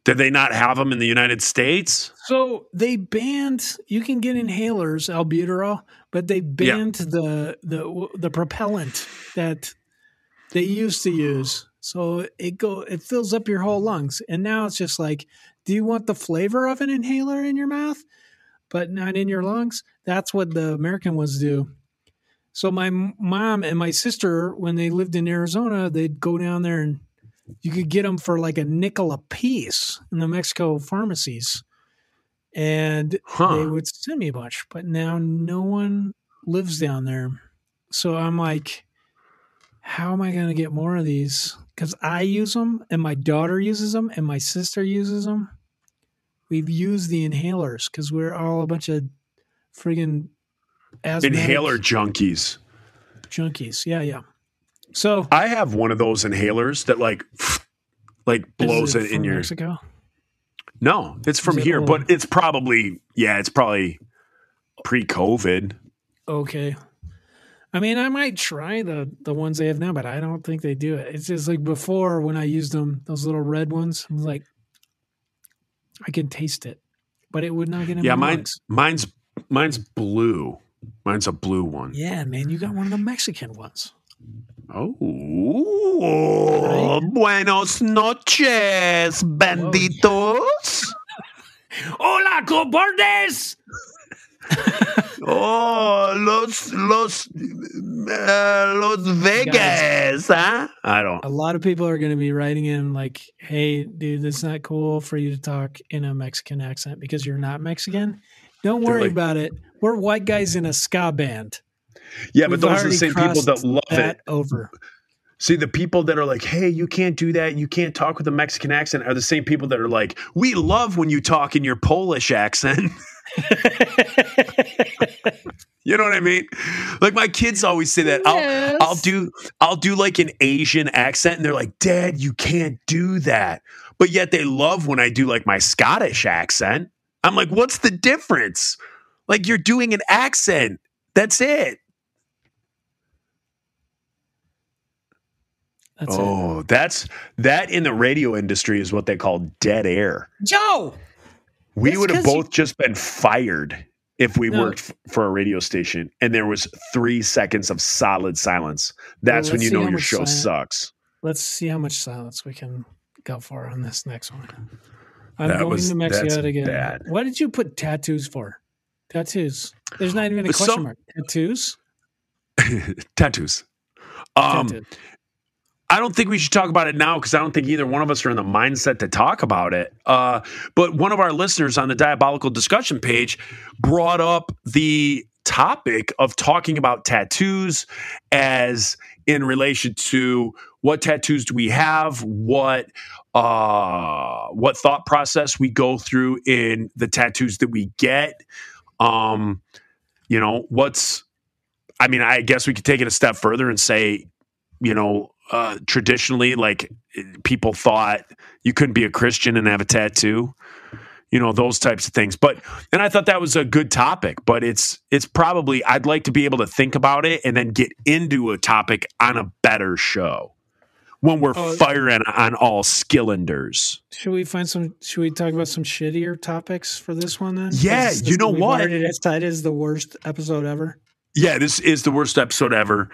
Did they not have them in the United States? So they banned. You can get inhalers, albuterol, but they banned the the the propellant that they used to use. So it go it fills up your whole lungs, and now it's just like, do you want the flavor of an inhaler in your mouth, but not in your lungs? That's what the American ones do. So my mom and my sister, when they lived in Arizona, they'd go down there and you could get them for like a nickel a piece in the Mexico pharmacies and Huh. they would send me a bunch. But now no one lives down there, so I'm like, how am I going to get more of these? Because I use them, and my daughter uses them, and my sister uses them. We've used the inhalers because we're all a bunch of friggin' asthmatic Inhaler junkies. junkies. Yeah, yeah. So I have one of those inhalers that like like blows is it, in your Mexico. No, it's from it here, old? but it's probably yeah, it's probably pre-COVID. Okay. I mean, I might try the the ones they have now, but I don't think they do it. It's just like before when I used them, those little red ones. I was like, I can taste it, but it would not get in Yeah, my mine's mine's mine's blue. Mine's a blue one. Yeah, man, you got one of the Mexican ones. Oh, buenos noches, benditos. Hola, cobardes! Oh, los los uh, los Vegas, huh? I don't. A lot of people are going to be writing in like, "Hey, dude, it's not cool for you to talk in a Mexican accent because you're not Mexican." Don't worry like- about it. We're white guys in a ska band. Yeah, but those are the same people that love that it. over. See, the people that are like, "Hey, you can't do that. You can't talk with a Mexican accent," are the same people that are like, "We love when you talk in your Polish accent." you know what I mean? Like my kids always say that. I'll I'll do I'll do like an Asian accent, and they're like, "Dad, you can't do that." But yet they love when I do like my Scottish accent. I'm like, "What's the difference?" Like you're doing an accent. That's it. That's it. oh, that's that in the radio industry is what they call dead air. Joe. We would have 'cause you- both just been fired if we No. worked f- for a radio station and there was three seconds of solid silence. That's when you know your show silence- sucks. Let's see how much silence we can go for on this next one. I'm That going was- to Mexico to bad. What did you put tattoos for? Tattoos. There's not even a question some- mark. Tattoos. Tattoos. Um, Tattoos. I don't think we should talk about it now because I don't think either one of us are in the mindset to talk about it. Uh, but one of our listeners on the diabolical discussion page brought up the topic of talking about tattoos as in relation to what tattoos do we have, what uh, what thought process we go through in the tattoos that we get. Um, you know, what's I mean, I guess we could take it a step further and say, you know, uh, traditionally, like people thought you couldn't be a Christian and have a tattoo, you know, those types of things. But and I thought that was a good topic. But it's it's probably I'd like to be able to think about it and then get into a topic on a better show when we're Oh. firing on all skillenders. Should we find some? Should we talk about some shittier topics for this one then? Yeah, you know what? already decided is the worst episode ever. Yeah, this is the worst episode ever.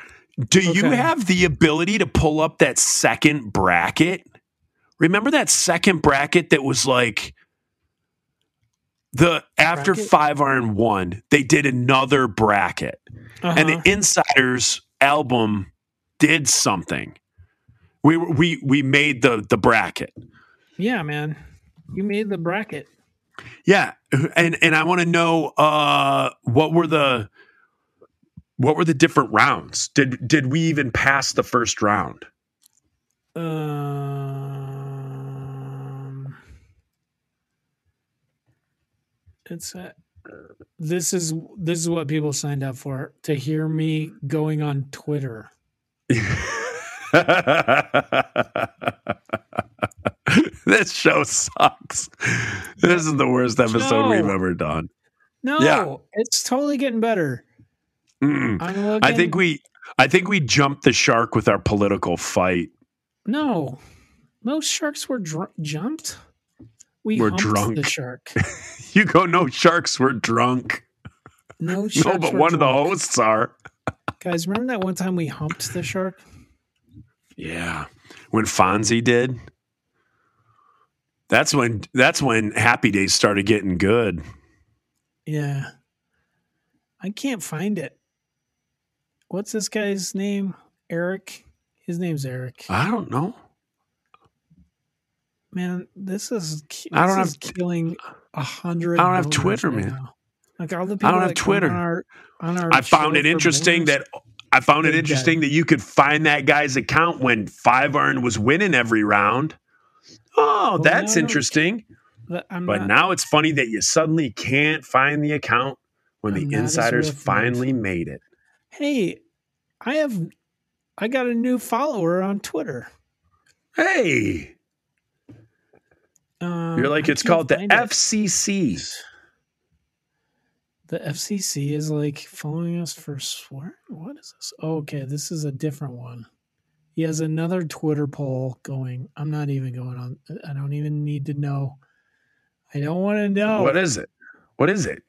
Do you have the ability to pull up that second bracket? Remember that second bracket that was like the after Bracket? five iron one, they did another bracket. And Uh-huh. the Insyderz album did something. We we we made the the bracket. yeah, man, you made the bracket. Yeah, and and I want to know uh, what were the what were the different rounds? Did did we even pass the first round? Um, it's uh, this is this is what people signed up for to hear me going on Twitter. this show sucks. This is the worst episode we've ever done. No, Yeah. it's totally getting better. I think we I think we jumped the shark with our political fight. no, no sharks were dr- jumped. We We're humped drunk. the shark. You go, no sharks were drunk. No No, but one of the hosts are. guys. Remember that one time we humped the shark? Yeah. When Fonzie did. That's when that's when Happy Days started getting good. Yeah. I can't find it. What's this guy's name? Eric. His name's Eric. I don't know. Man, this is ki- I don't is have- killing a hundred. I don't have Twitter, right man. now. Like all the people I don't have Twitter. On our, on our I found it interesting that I found it interesting that you could find that guy's account when Five Iron was winning every round. Oh, that's no. interesting. But I'm But not- now it's funny that you suddenly can't find the account when I'm the Insyderz finally made it. Hey, I have, I got a new follower on Twitter. Hey, Um, you're like I it's called the it. FCC. The FCC is like following us for swear. What is this? Oh, okay, this is a different one. He has another Twitter poll going. I'm not even going on. I don't even need to know. I don't want to know. What is it? What is it?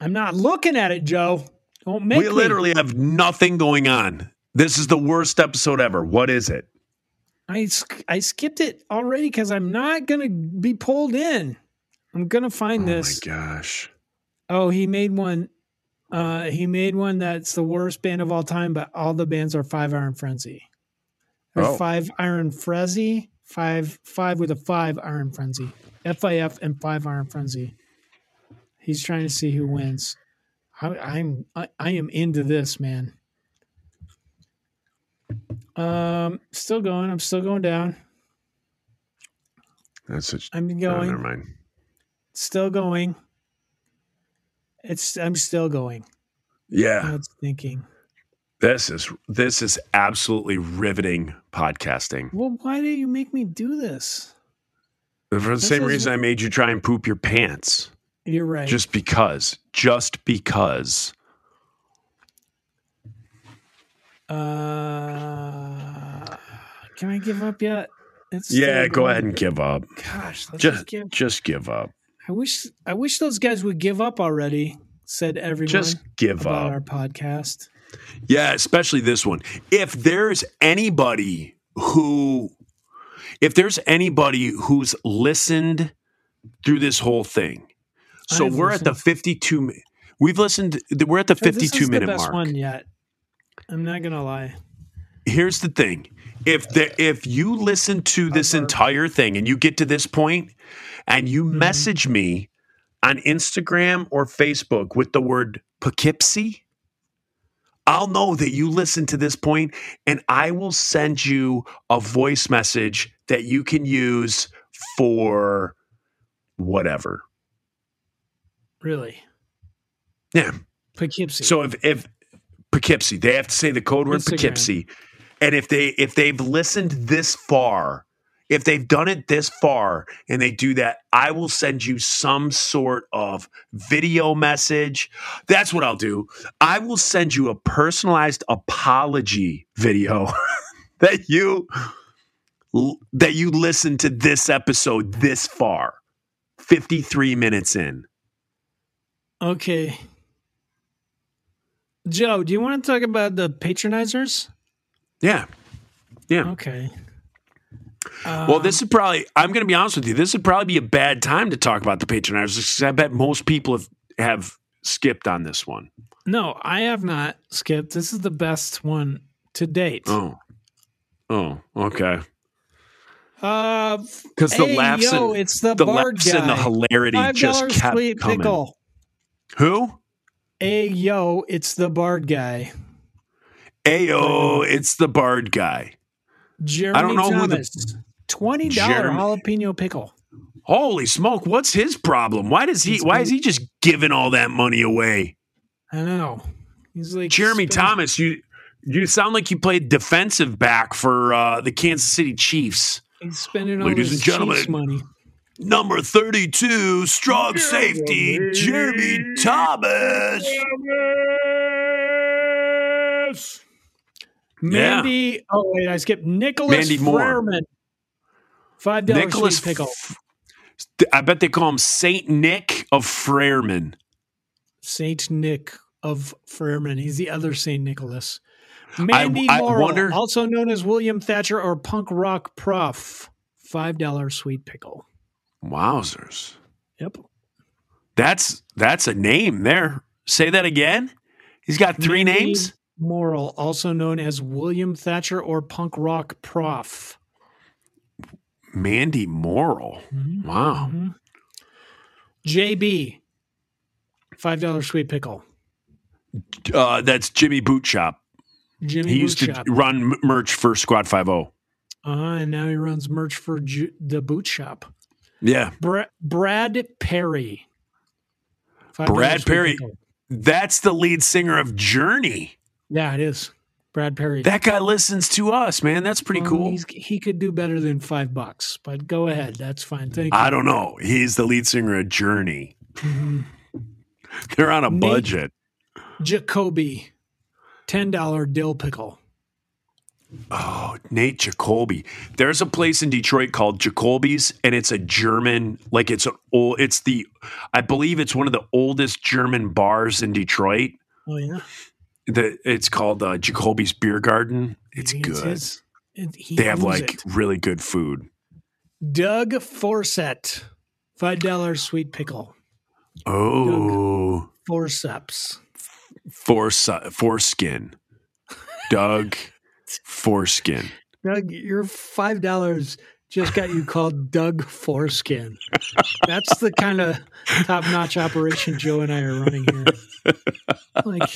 I'm not looking at it, Joe. Don't make we me. literally have nothing going on. This is the worst episode ever. What is it? I I skipped it already because I'm not gonna be pulled in. I'm gonna find Oh this. my gosh. Oh, he made one. Uh, he made one that's the worst band of all time, but all the bands are Five Iron Frenzy. There's Oh. Five Iron Frenzy, five five with a five Iron Frenzy, FIF and Five Iron Frenzy. He's trying to see who wins. I, I'm I, I am into this man. Um, still going. I'm still going down. That's such. I'm Oh, going. never mind. still going. It's I'm still going. Yeah, It's thinking. this is this is absolutely riveting podcasting. Well, why do you make me do this? For the This same reason I made you try and poop your pants. You're right. Just because. Just because. uh, can I give up yet? It's Yeah, go ahead and give up. Gosh, let's just, Just give. just give up. I wish I wish those guys would give up already. Said everyone Just give up. our podcast. Yeah, especially this one. If there's anybody who, if there's anybody who's listened through this whole thing, so I've we're at the listened. 52. mi- We've listened. We're at the This 52 is minute the best mark. one yet. I'm not gonna lie. Here's the thing: if the if you listen to this entire thing and you get to this point, and you Mm-hmm. message me on Instagram or Facebook with the word Poughkeepsie, I'll know that you listened to this point and I will send you a voice message that you can use for whatever. Really, Yeah. Poughkeepsie. So if if Poughkeepsie, they have to say the code word Instagram. Poughkeepsie. And if they if they've listened this far, if they've done it this far and they do that, I will send you some sort of video message. That's what I'll do. I will send you a personalized apology video that you that you listen to this episode this far. 53 minutes in. Okay, Joe, do you want to talk about the patronizers? Yeah. Yeah. Okay. Well, this is probably, I'm going to be honest with you, this would probably be a bad time to talk about the patronizers because I bet most people have, have skipped on this one. No, I have not skipped. This is the best one to date. Oh. Oh, okay. Uh, Because the hey, laughs, yo, and, it's the, the laughs and the hilarity just kept coming. pickle. Who? Ayo, it's the bard guy. Ayo, it's the Bard guy. Jeremy I don't know who the- Thomas. Twenty dollar jalapeno pickle. Holy smoke! What's his problem? Why does he? He's Why been- is he just giving all that money away? I know. He's like Jeremy spend- Thomas, you you sound like you played defensive back for uh, the Kansas City Chiefs. He's spending all Ladies his and gentlemen, Chiefs money. Number 32, strong safety, Jeremy Thomas. Yeah. Mandy. Oh wait, I skipped Nicholas Mandy Moore. Five dollars Nicholas sweet pickle. F- I bet they call him Saint Nick of Frereman. Saint Nick of Freerman. He's the other Saint Nicholas. Mandy I Morrill, wonder- also known as William Thatcher or Punk Rock Prof. Five dollar sweet pickle. Wowzers. Yep. That's that's a name there. Say that again. He's got three Mandy names. Morrill, also known as William Thatcher or Punk Rock Prof. Mandy Morrill. Mm-hmm. Wow. JB. Five dollar sweet pickle. Uh, that's Jimmy Boot Shop. Jimmy He used to Shop. run merch for Squad Five O. Uh, and now he runs merch for Ju- the boot shop. Yeah, Bra- Brad Perry. Brad Perry. that's the lead singer of Journey. Yeah, it is. Brad Perry. That guy listens to us, man. That's pretty Well, cool. he's- he could do better than five bucks, but go ahead. That's fine. Thank you. I don't know. He's the lead singer of Journey. Mm-hmm. They're on a Nate- budget. Jacoby, ten dollar dill pickle. Oh, Nate Jacoby. There's a place in Detroit called Jacoby's, and it's a German, like it's an old, it's the, I believe it's one of the oldest German bars in Detroit. Oh yeah, The, it's called uh, Jacoby's Beer Garden. It's Maybe good. it- he they have like it. really good food. Doug Forsett, five dollar sweet pickle. Oh, Forceps. force, foreskin. Doug Foreskin. Doug, your five dollars just got you called Doug Foreskin. That's the kind of top notch operation Joe and I are running here. Like,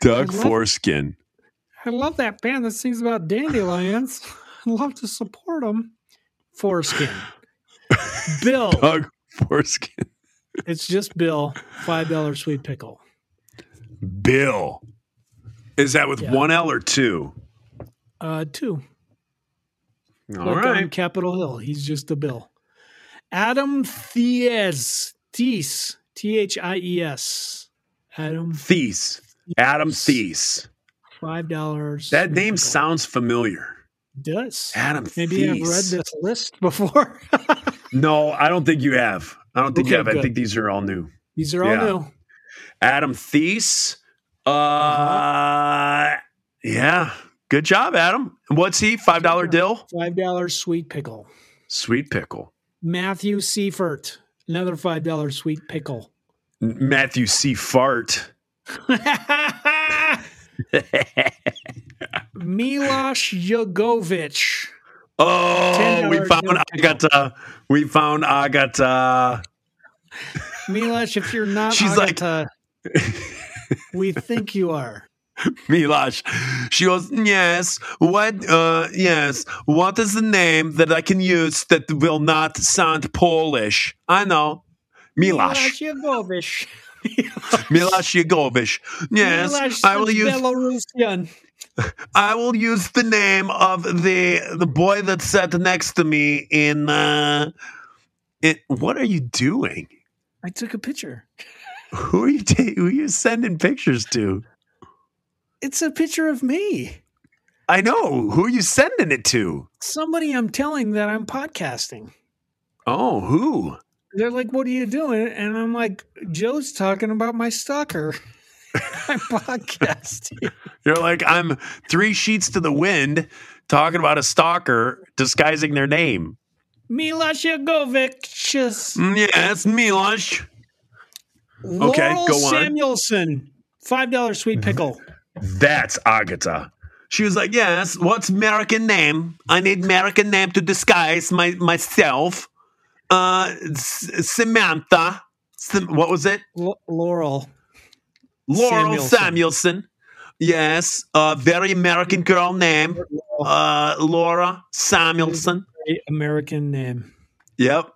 Doug I love- Foreskin. I love that band that sings about dandelions. I love to support them. Foreskin. Bill. Doug Foreskin. It's just Bill. Five dollar sweet pickle. Bill. Is that with Yeah. one L or two? Uh, two. All like on. Capitol Hill. He's just a Bill. Adam Thies. Thies. T H I E S. Adam. Thies. Adam Thies. Five dollars. That name sounds familiar. does. Adam Maybe I've read this list before. No, I don't think you have. I don't think you Okay, have. I think these are all new. These are all Yeah. new. Adam Thies. Uh, Uh-huh. yeah. Good job, Adam. And What's he? Five dollar dill? Five dollars sweet pickle. Sweet pickle. Matthew Seifert. Another five dollar sweet pickle. Matthew C. Fart. Milosh Jogovic. Oh, we $10 found dill pickle. Agata. We found Agata. Milosh, if you're not She's like- Agatha, we think you are. Milash. She goes, yes. What? Uh, yes. What is the name that I can use that will not sound Polish? I know. Milash. Jogovic. Milash Yegovich. Yes, Milosh I will use. Belarusian. I will use the name of the the boy that sat next to me in. Uh, it. What are you doing? I took a picture. Who are you? Ta- who are you sending pictures to? It's a picture of me. I know. Who are you sending it to? Somebody I'm telling that I'm podcasting. Oh, who? They're like, "What are you doing?" And I'm like, "Joe's talking about my stalker." I'm podcasting. You're like, I'm three sheets to the wind talking about a stalker disguising their name. Milosh Jogovic. Mm, Yes, Milosh. Okay, Laurel go on. Samuelson. Five dollar sweet pickle. That's Agata. She was like, Yes, what's American name? I need American name to disguise my myself. Uh S- Samantha. Sam- what was it? L- Laurel. Laurel Samuelson. Samuelson. Yes, a very American girl name. Uh Laura Samuelson. Great American name. Yep.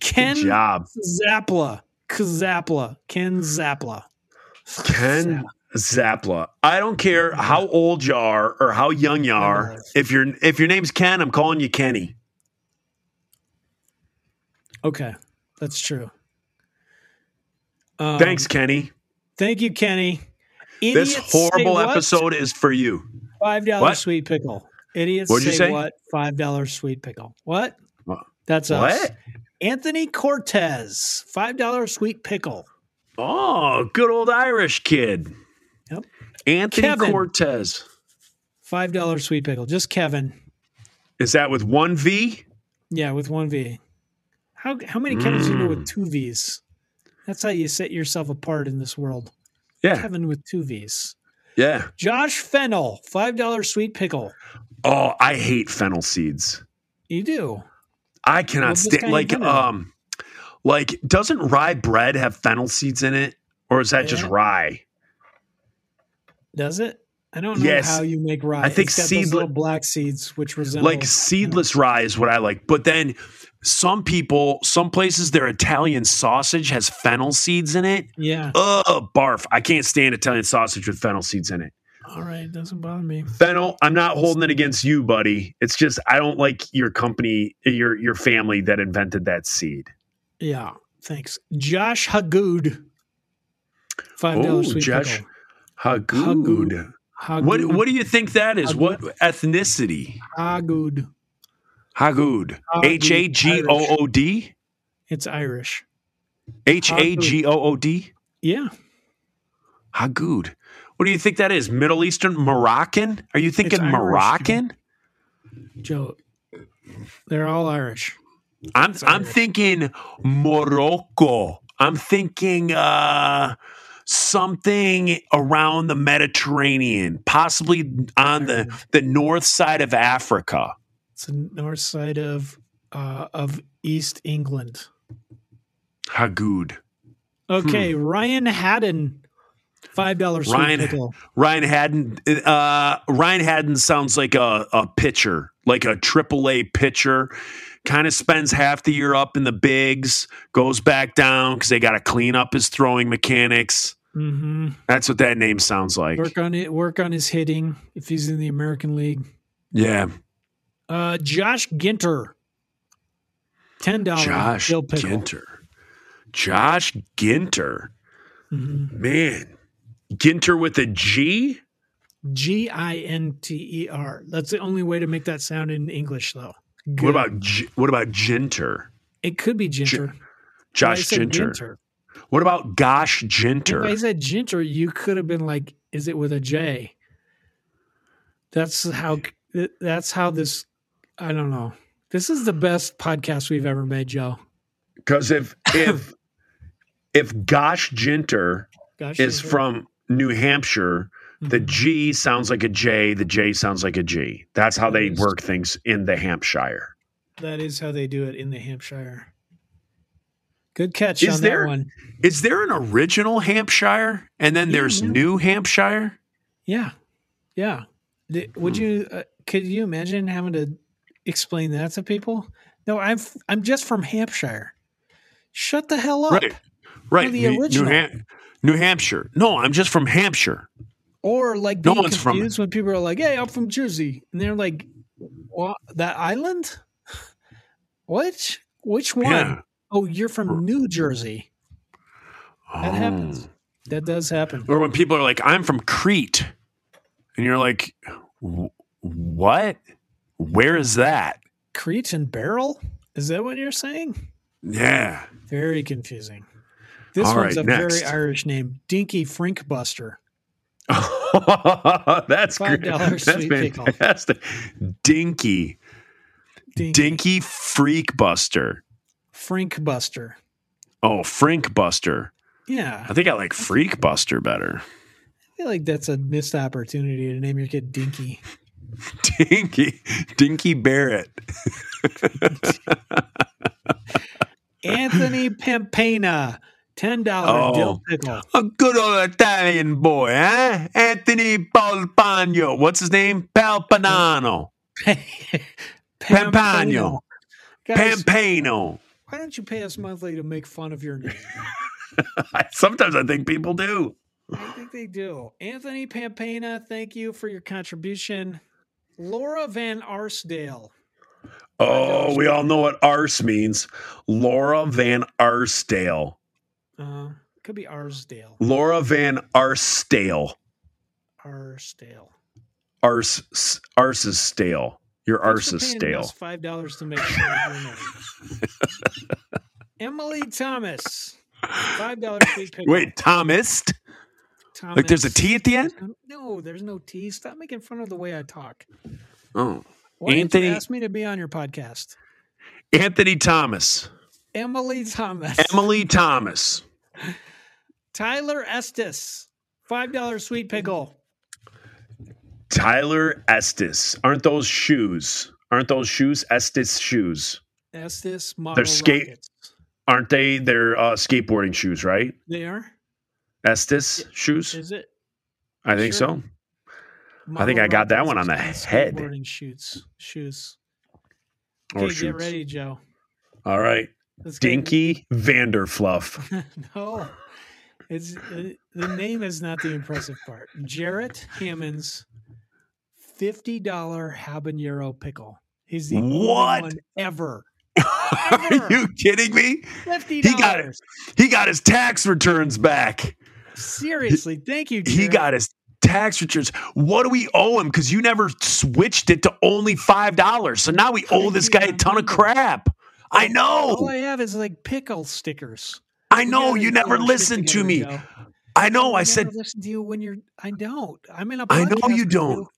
Ken Good job. Zappla. Kazapla. Ken Zappla. Ken Zapla. I don't care how old you are or how young you are. If your if your name's Ken, I'm calling you Kenny. Okay, that's true. Um, Thanks, Kenny. Thank you, Kenny. This Idiots horrible episode is for you. Five dollar sweet pickle. Idiots What'd you say, say? what? Five dollar sweet pickle. What? What? That's us. What? Anthony Cortez. Five dollar sweet pickle. Oh, good old Irish kid. Yep. Anthony Kevin. Cortez. Five dollar sweet pickle. Just Kevin. Is that with one V? Yeah, with one V. How how many Kevins do you know Mm. with two V's? That's how you set yourself apart in this world. Yeah. Kevin with two V's. Yeah. Josh Fennel, five dollar sweet pickle. Oh, I hate fennel seeds. You do. I cannot stand like um like doesn't rye bread have fennel seeds in it? Or is that just rye? Does it? I don't know Yes. how you make rye. I think it's got seedle- those little black seeds, which resemble like seedless rye is what I like. But then some people, some places, their Italian sausage has fennel seeds in it. Yeah. Ugh, barf. I can't stand Italian sausage with fennel seeds in it. All right, doesn't bother me. Fennel, I'm not holding it against you, buddy. It's just I don't like your company, your your family that invented that seed. Yeah. Thanks, Josh Hagood. Five dollars Oh, Josh. Hagood. Hagood. What what do you think that is? Hagood. What ethnicity? Hagood. Hagood, H A G O O D? It's Irish. H A G O O D? Yeah. Hagood. What do you think that is? Middle Eastern Moroccan? Are you thinking Irish. Moroccan? Joe. They're all Irish. I'm I'm thinking Morocco. I'm thinking uh something around the Mediterranean, possibly on the the north side of Africa. It's the north side of uh, of East England. Hagood. Okay, Ryan Haddon, five dollars. Ryan pickle. Ryan Haddon uh Ryan Haddon sounds like a, a pitcher, like a triple A pitcher. Kind of spends half the year up in the bigs, goes back down because they got to clean up his throwing mechanics. hmm That's what that name sounds like. Work on it. Work on his hitting if he's in the American League. Yeah. Uh, Josh Ginter, ten dollars. Josh. Ginter. Josh Ginter. Mhm. Man. Ginter with a G? G I N T E R. That's the only way to make that sound in English, though. Good. What about G- what about Ginter? it? Could be Ginter. Josh I said Ginter. Ginter. What about Gosh Ginter? If I said Ginter, you could have been like, "Is it with a J?" That's how. That's how this. I don't know. This is the best podcast we've ever made, Joe. Because if if if Gosh Ginter Gosh, is Ginter. from New Hampshire, the Mhm. G sounds like a J, the J sounds like a G. That's how they work things in the Hampshire. That is how they do it in the Hampshire. Good catch Is on there- that one. Is there an original Hampshire and then Yeah, there's yeah. New Hampshire? Yeah, yeah. Would Hmm. you? Uh, could you imagine having to explain that to people? No, I'm I'm just from Hampshire. Shut the hell up. Right. Right. the New, New. Ham- New Hampshire. No, I'm just from Hampshire. Or like No one's from- when people are like, "Hey, I'm from Jersey," and they're like, "What? That island? Which which one? Yeah. Oh, you're from New Jersey. That Oh. happens. That does happen. Or when people are like, I'm from Crete. And you're like, what? Where is that? Crete and Barrel? Is that what you're saying? Yeah. Very confusing. This All one's right, a next. very Irish name, Dinky Frinkbuster. That's great. That's fantastic. Dinky. Dinky, Dinky Freak Buster. Frinkbuster. Oh, Frink Buster. Yeah, I think I like Freakbuster better. I feel like that's a missed opportunity to name your kid Dinky. Dinky. Dinky Barrett. Anthony Pampena, ten dollar Oh. dill pickle. A good old Italian boy, huh? Anthony Palpano. What's his name? Palpanano. Pampano. Pampano. why don't you pay us monthly to make fun of your name? Sometimes I think people do. I think they do. Anthony Pampena, thank you for your contribution. Laura Van Arsdale. Oh, we all know what arse means. Laura Van Arsdale. Uh, could be Arsdale. Laura Van Arsdale. Arsdale. Arse, arse is stale. Your arse is stale. Five dollars to make fun of your name. Emily Thomas. Five dollars. Wait, Thomas? Thomas. Like there's a T at the end? No, there's no T. Stop making fun of the way I talk. Oh. Why Anthony- you ask me to be on your podcast? Anthony Thomas. Emily Thomas. Emily Thomas. Tyler Estes. Five dollars sweet pickle. Tyler Estes. Aren't those shoes? Aren't those shoes? Estes shoes. Estes model They're skate- rockets. Aren't they? They're uh, skateboarding shoes, right? They are. Estes shoes. Is it? I think Sure. so. I think I got that one on the head. Skateboarding shoots, shoes. Or Okay, get shoots. ready, Joe. All right. Dinky Vanderfluff. no, it's uh, the name is not the impressive part. Jarrett Hammond's fifty dollar habanero pickle. He's the only one ever. Are you kidding me? Fifty He got it. He got his tax returns back. Seriously, thank you. He got his tax returns. What do we owe him? Because you never switched it to only five dollars. So now we owe this guy a ton of crap. I know. All. I have is like pickle stickers. I know. gotta You never listen to me. I know. I never said listen to you when you're. I don't. I'm in a. I know you don't.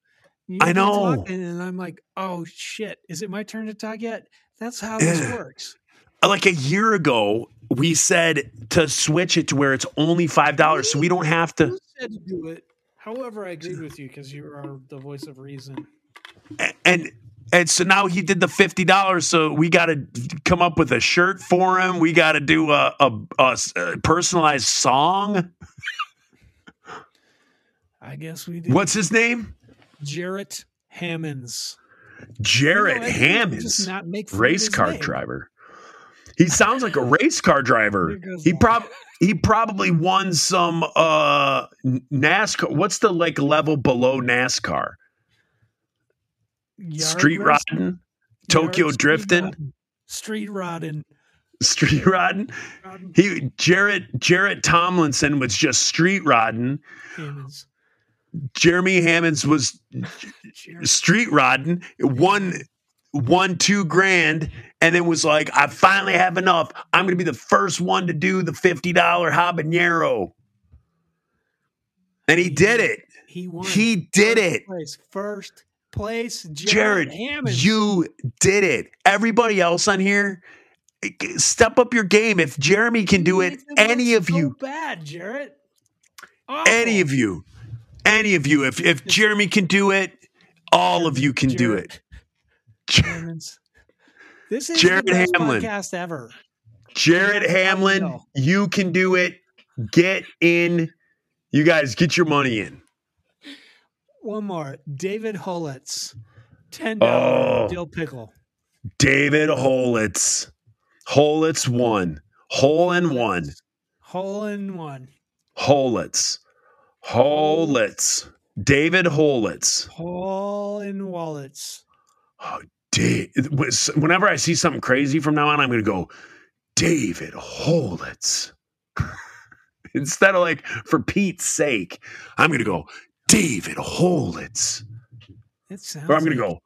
You I know. talking, and I'm like, oh shit, is it my turn to talk yet? That's how this Yeah. works. Uh, like a year ago, we said to switch it to where it's only five dollars, so we don't have to. Said to do it. However, I agreed with you because you are the voice of reason. And and so now he did the fifty dollars. So we got to come up with a shirt for him. We got to do a personalized song. I guess we do. What's his name? Jarrett Hammonds. Jarrett You know, Hammonds, not make race car name. driver. He sounds like a race car driver. He that. prob he probably won some uh NASCAR. What's the like level below NASCAR? Yard Street race- rodding, Tokyo yard drifting. Street rodding. street rodding. rodding He Jarrett Jarrett Tomlinson was just street rodding. Hammonds. Jeremy Hammonds was street rodding. Won won two grand, and then was like, "I finally have enough. I'm going to be the first one to do the fifty dollar habanero." And he did it. He won. He did First it. Place. First place. Jared, Jarrett Hammonds. you did it. Everybody else on here, step up your game. If Jeremy can do it, any of so you, bad, Jarrett. any of you, any of you, if if Jeremy can do it, all of you can do it. This is Jared the best Hamlin. podcast ever. Jared Hamlin, you can do it. Get in. You guys get your money in. One more. David Holitz. Ten dollar Oh. dill pickle. David Holitz. Holitz one. Hole in one. Hole in one. Holitz. Holitz. David Holitz. Hole in wallets. Oh, was- Whenever I see something crazy from now on, I'm going to go, David Holitz. Instead of like, for Pete's sake, I'm going to go, David Holitz. It sounds. Or I'm going to like- go,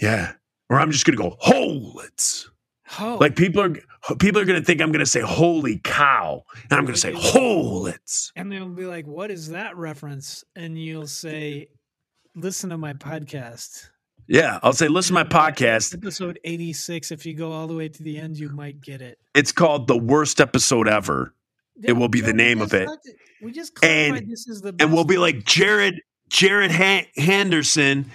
yeah. Or I'm just going to go, Holitz. Oh, Like people are people are going to think I'm going to say holy cow, and I'm going to say Holitz. and they'll be like, "What is that reference?" And you'll say, "Listen to my podcast." Yeah, I'll say listen to my podcast. Episode 86. If you go all the way to the end, you might get it. It's called the worst episode ever. It will be the name of it. We just And- this is the best. and we'll be like Jared Jared Han- Henderson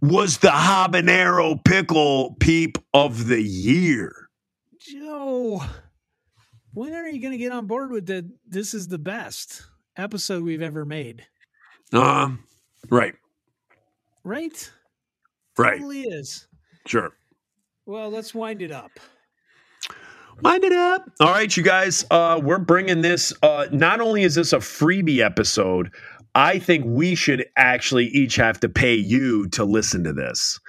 was the habanero pickle peep of the year. Joe, when are you going to get on board with the this is the best episode we've ever made? Um, right, Right? right, Totally is. sure. Well, let's wind it up. Wind it up. All right, you guys. Uh, we're bringing this. Uh, not only is this a freebie episode, I think we should actually each have to pay you to listen to this.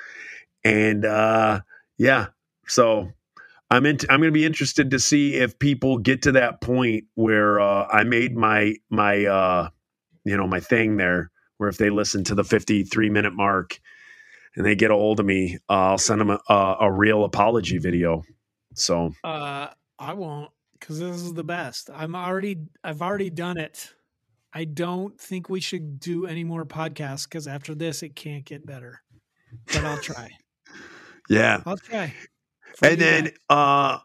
And uh, yeah, so I'm in, I'm going to be interested to see if people get to that point where uh, I made my my uh, you know my thing there, where if they listen to the 53 minute mark and they get a hold of me, uh, I'll send them a, a, a real apology video. So Uh, I won't because this is the best. I'm already, I've already done it. I don't think we should do any more podcasts because after this, it can't get better. But I'll try. yeah, I'll try. And then guys. uh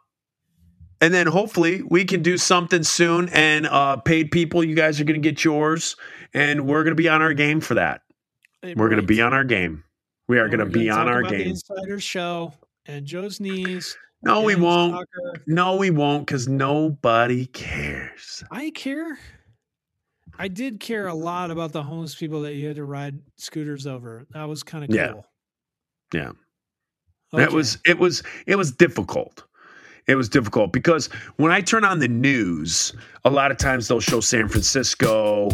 and then hopefully we can do something soon and uh paid people you guys are going to get yours and we're going to be on our game for that we're going to be on our game we are going to be on our about The game Insyderz Show and Joe's knees. No we won't soccer. no we won't because nobody cares I care. I did care a lot about the homeless people that you had to ride scooters over. That was kind of cool. Yeah. Yeah. It Okay. was it was it was difficult. It was difficult because when I turn on the news, a lot of times they'll show San Francisco,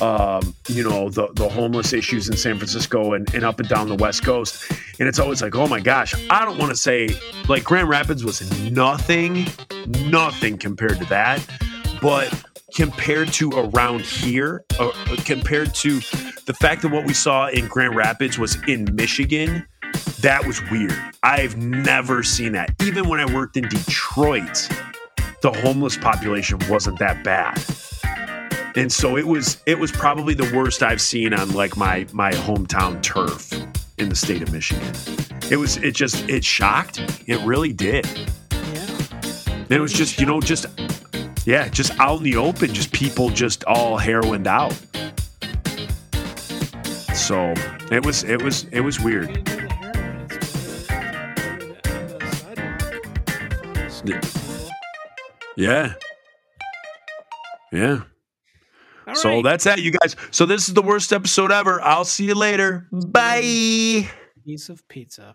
um, you know, the the homeless issues in San Francisco and, and up and down the West Coast. And it's always like, oh my gosh, I don't want to say like Grand Rapids was nothing, nothing compared to that. But compared to around here, uh, compared to the fact that what we saw in Grand Rapids was in Michigan, that was weird. I've never seen that. Even when I worked in Detroit, the homeless population wasn't that bad. And so it was it was probably the worst I've seen on like my my hometown turf in the state of Michigan. It was it just it shocked. Me. It really did. Yeah. And it was just, you know, just yeah, just out in the open, just people just all heroined out. So it was it was it was weird. They do the heroin, it's where they put it on the sidewalk. Scooters. Yeah. Yeah. All So right. that's that, you guys. So this is the worst episode ever. I'll see you later. Bye. piece of pizza.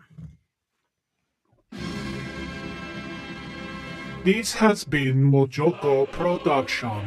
This has been Mojoko Production.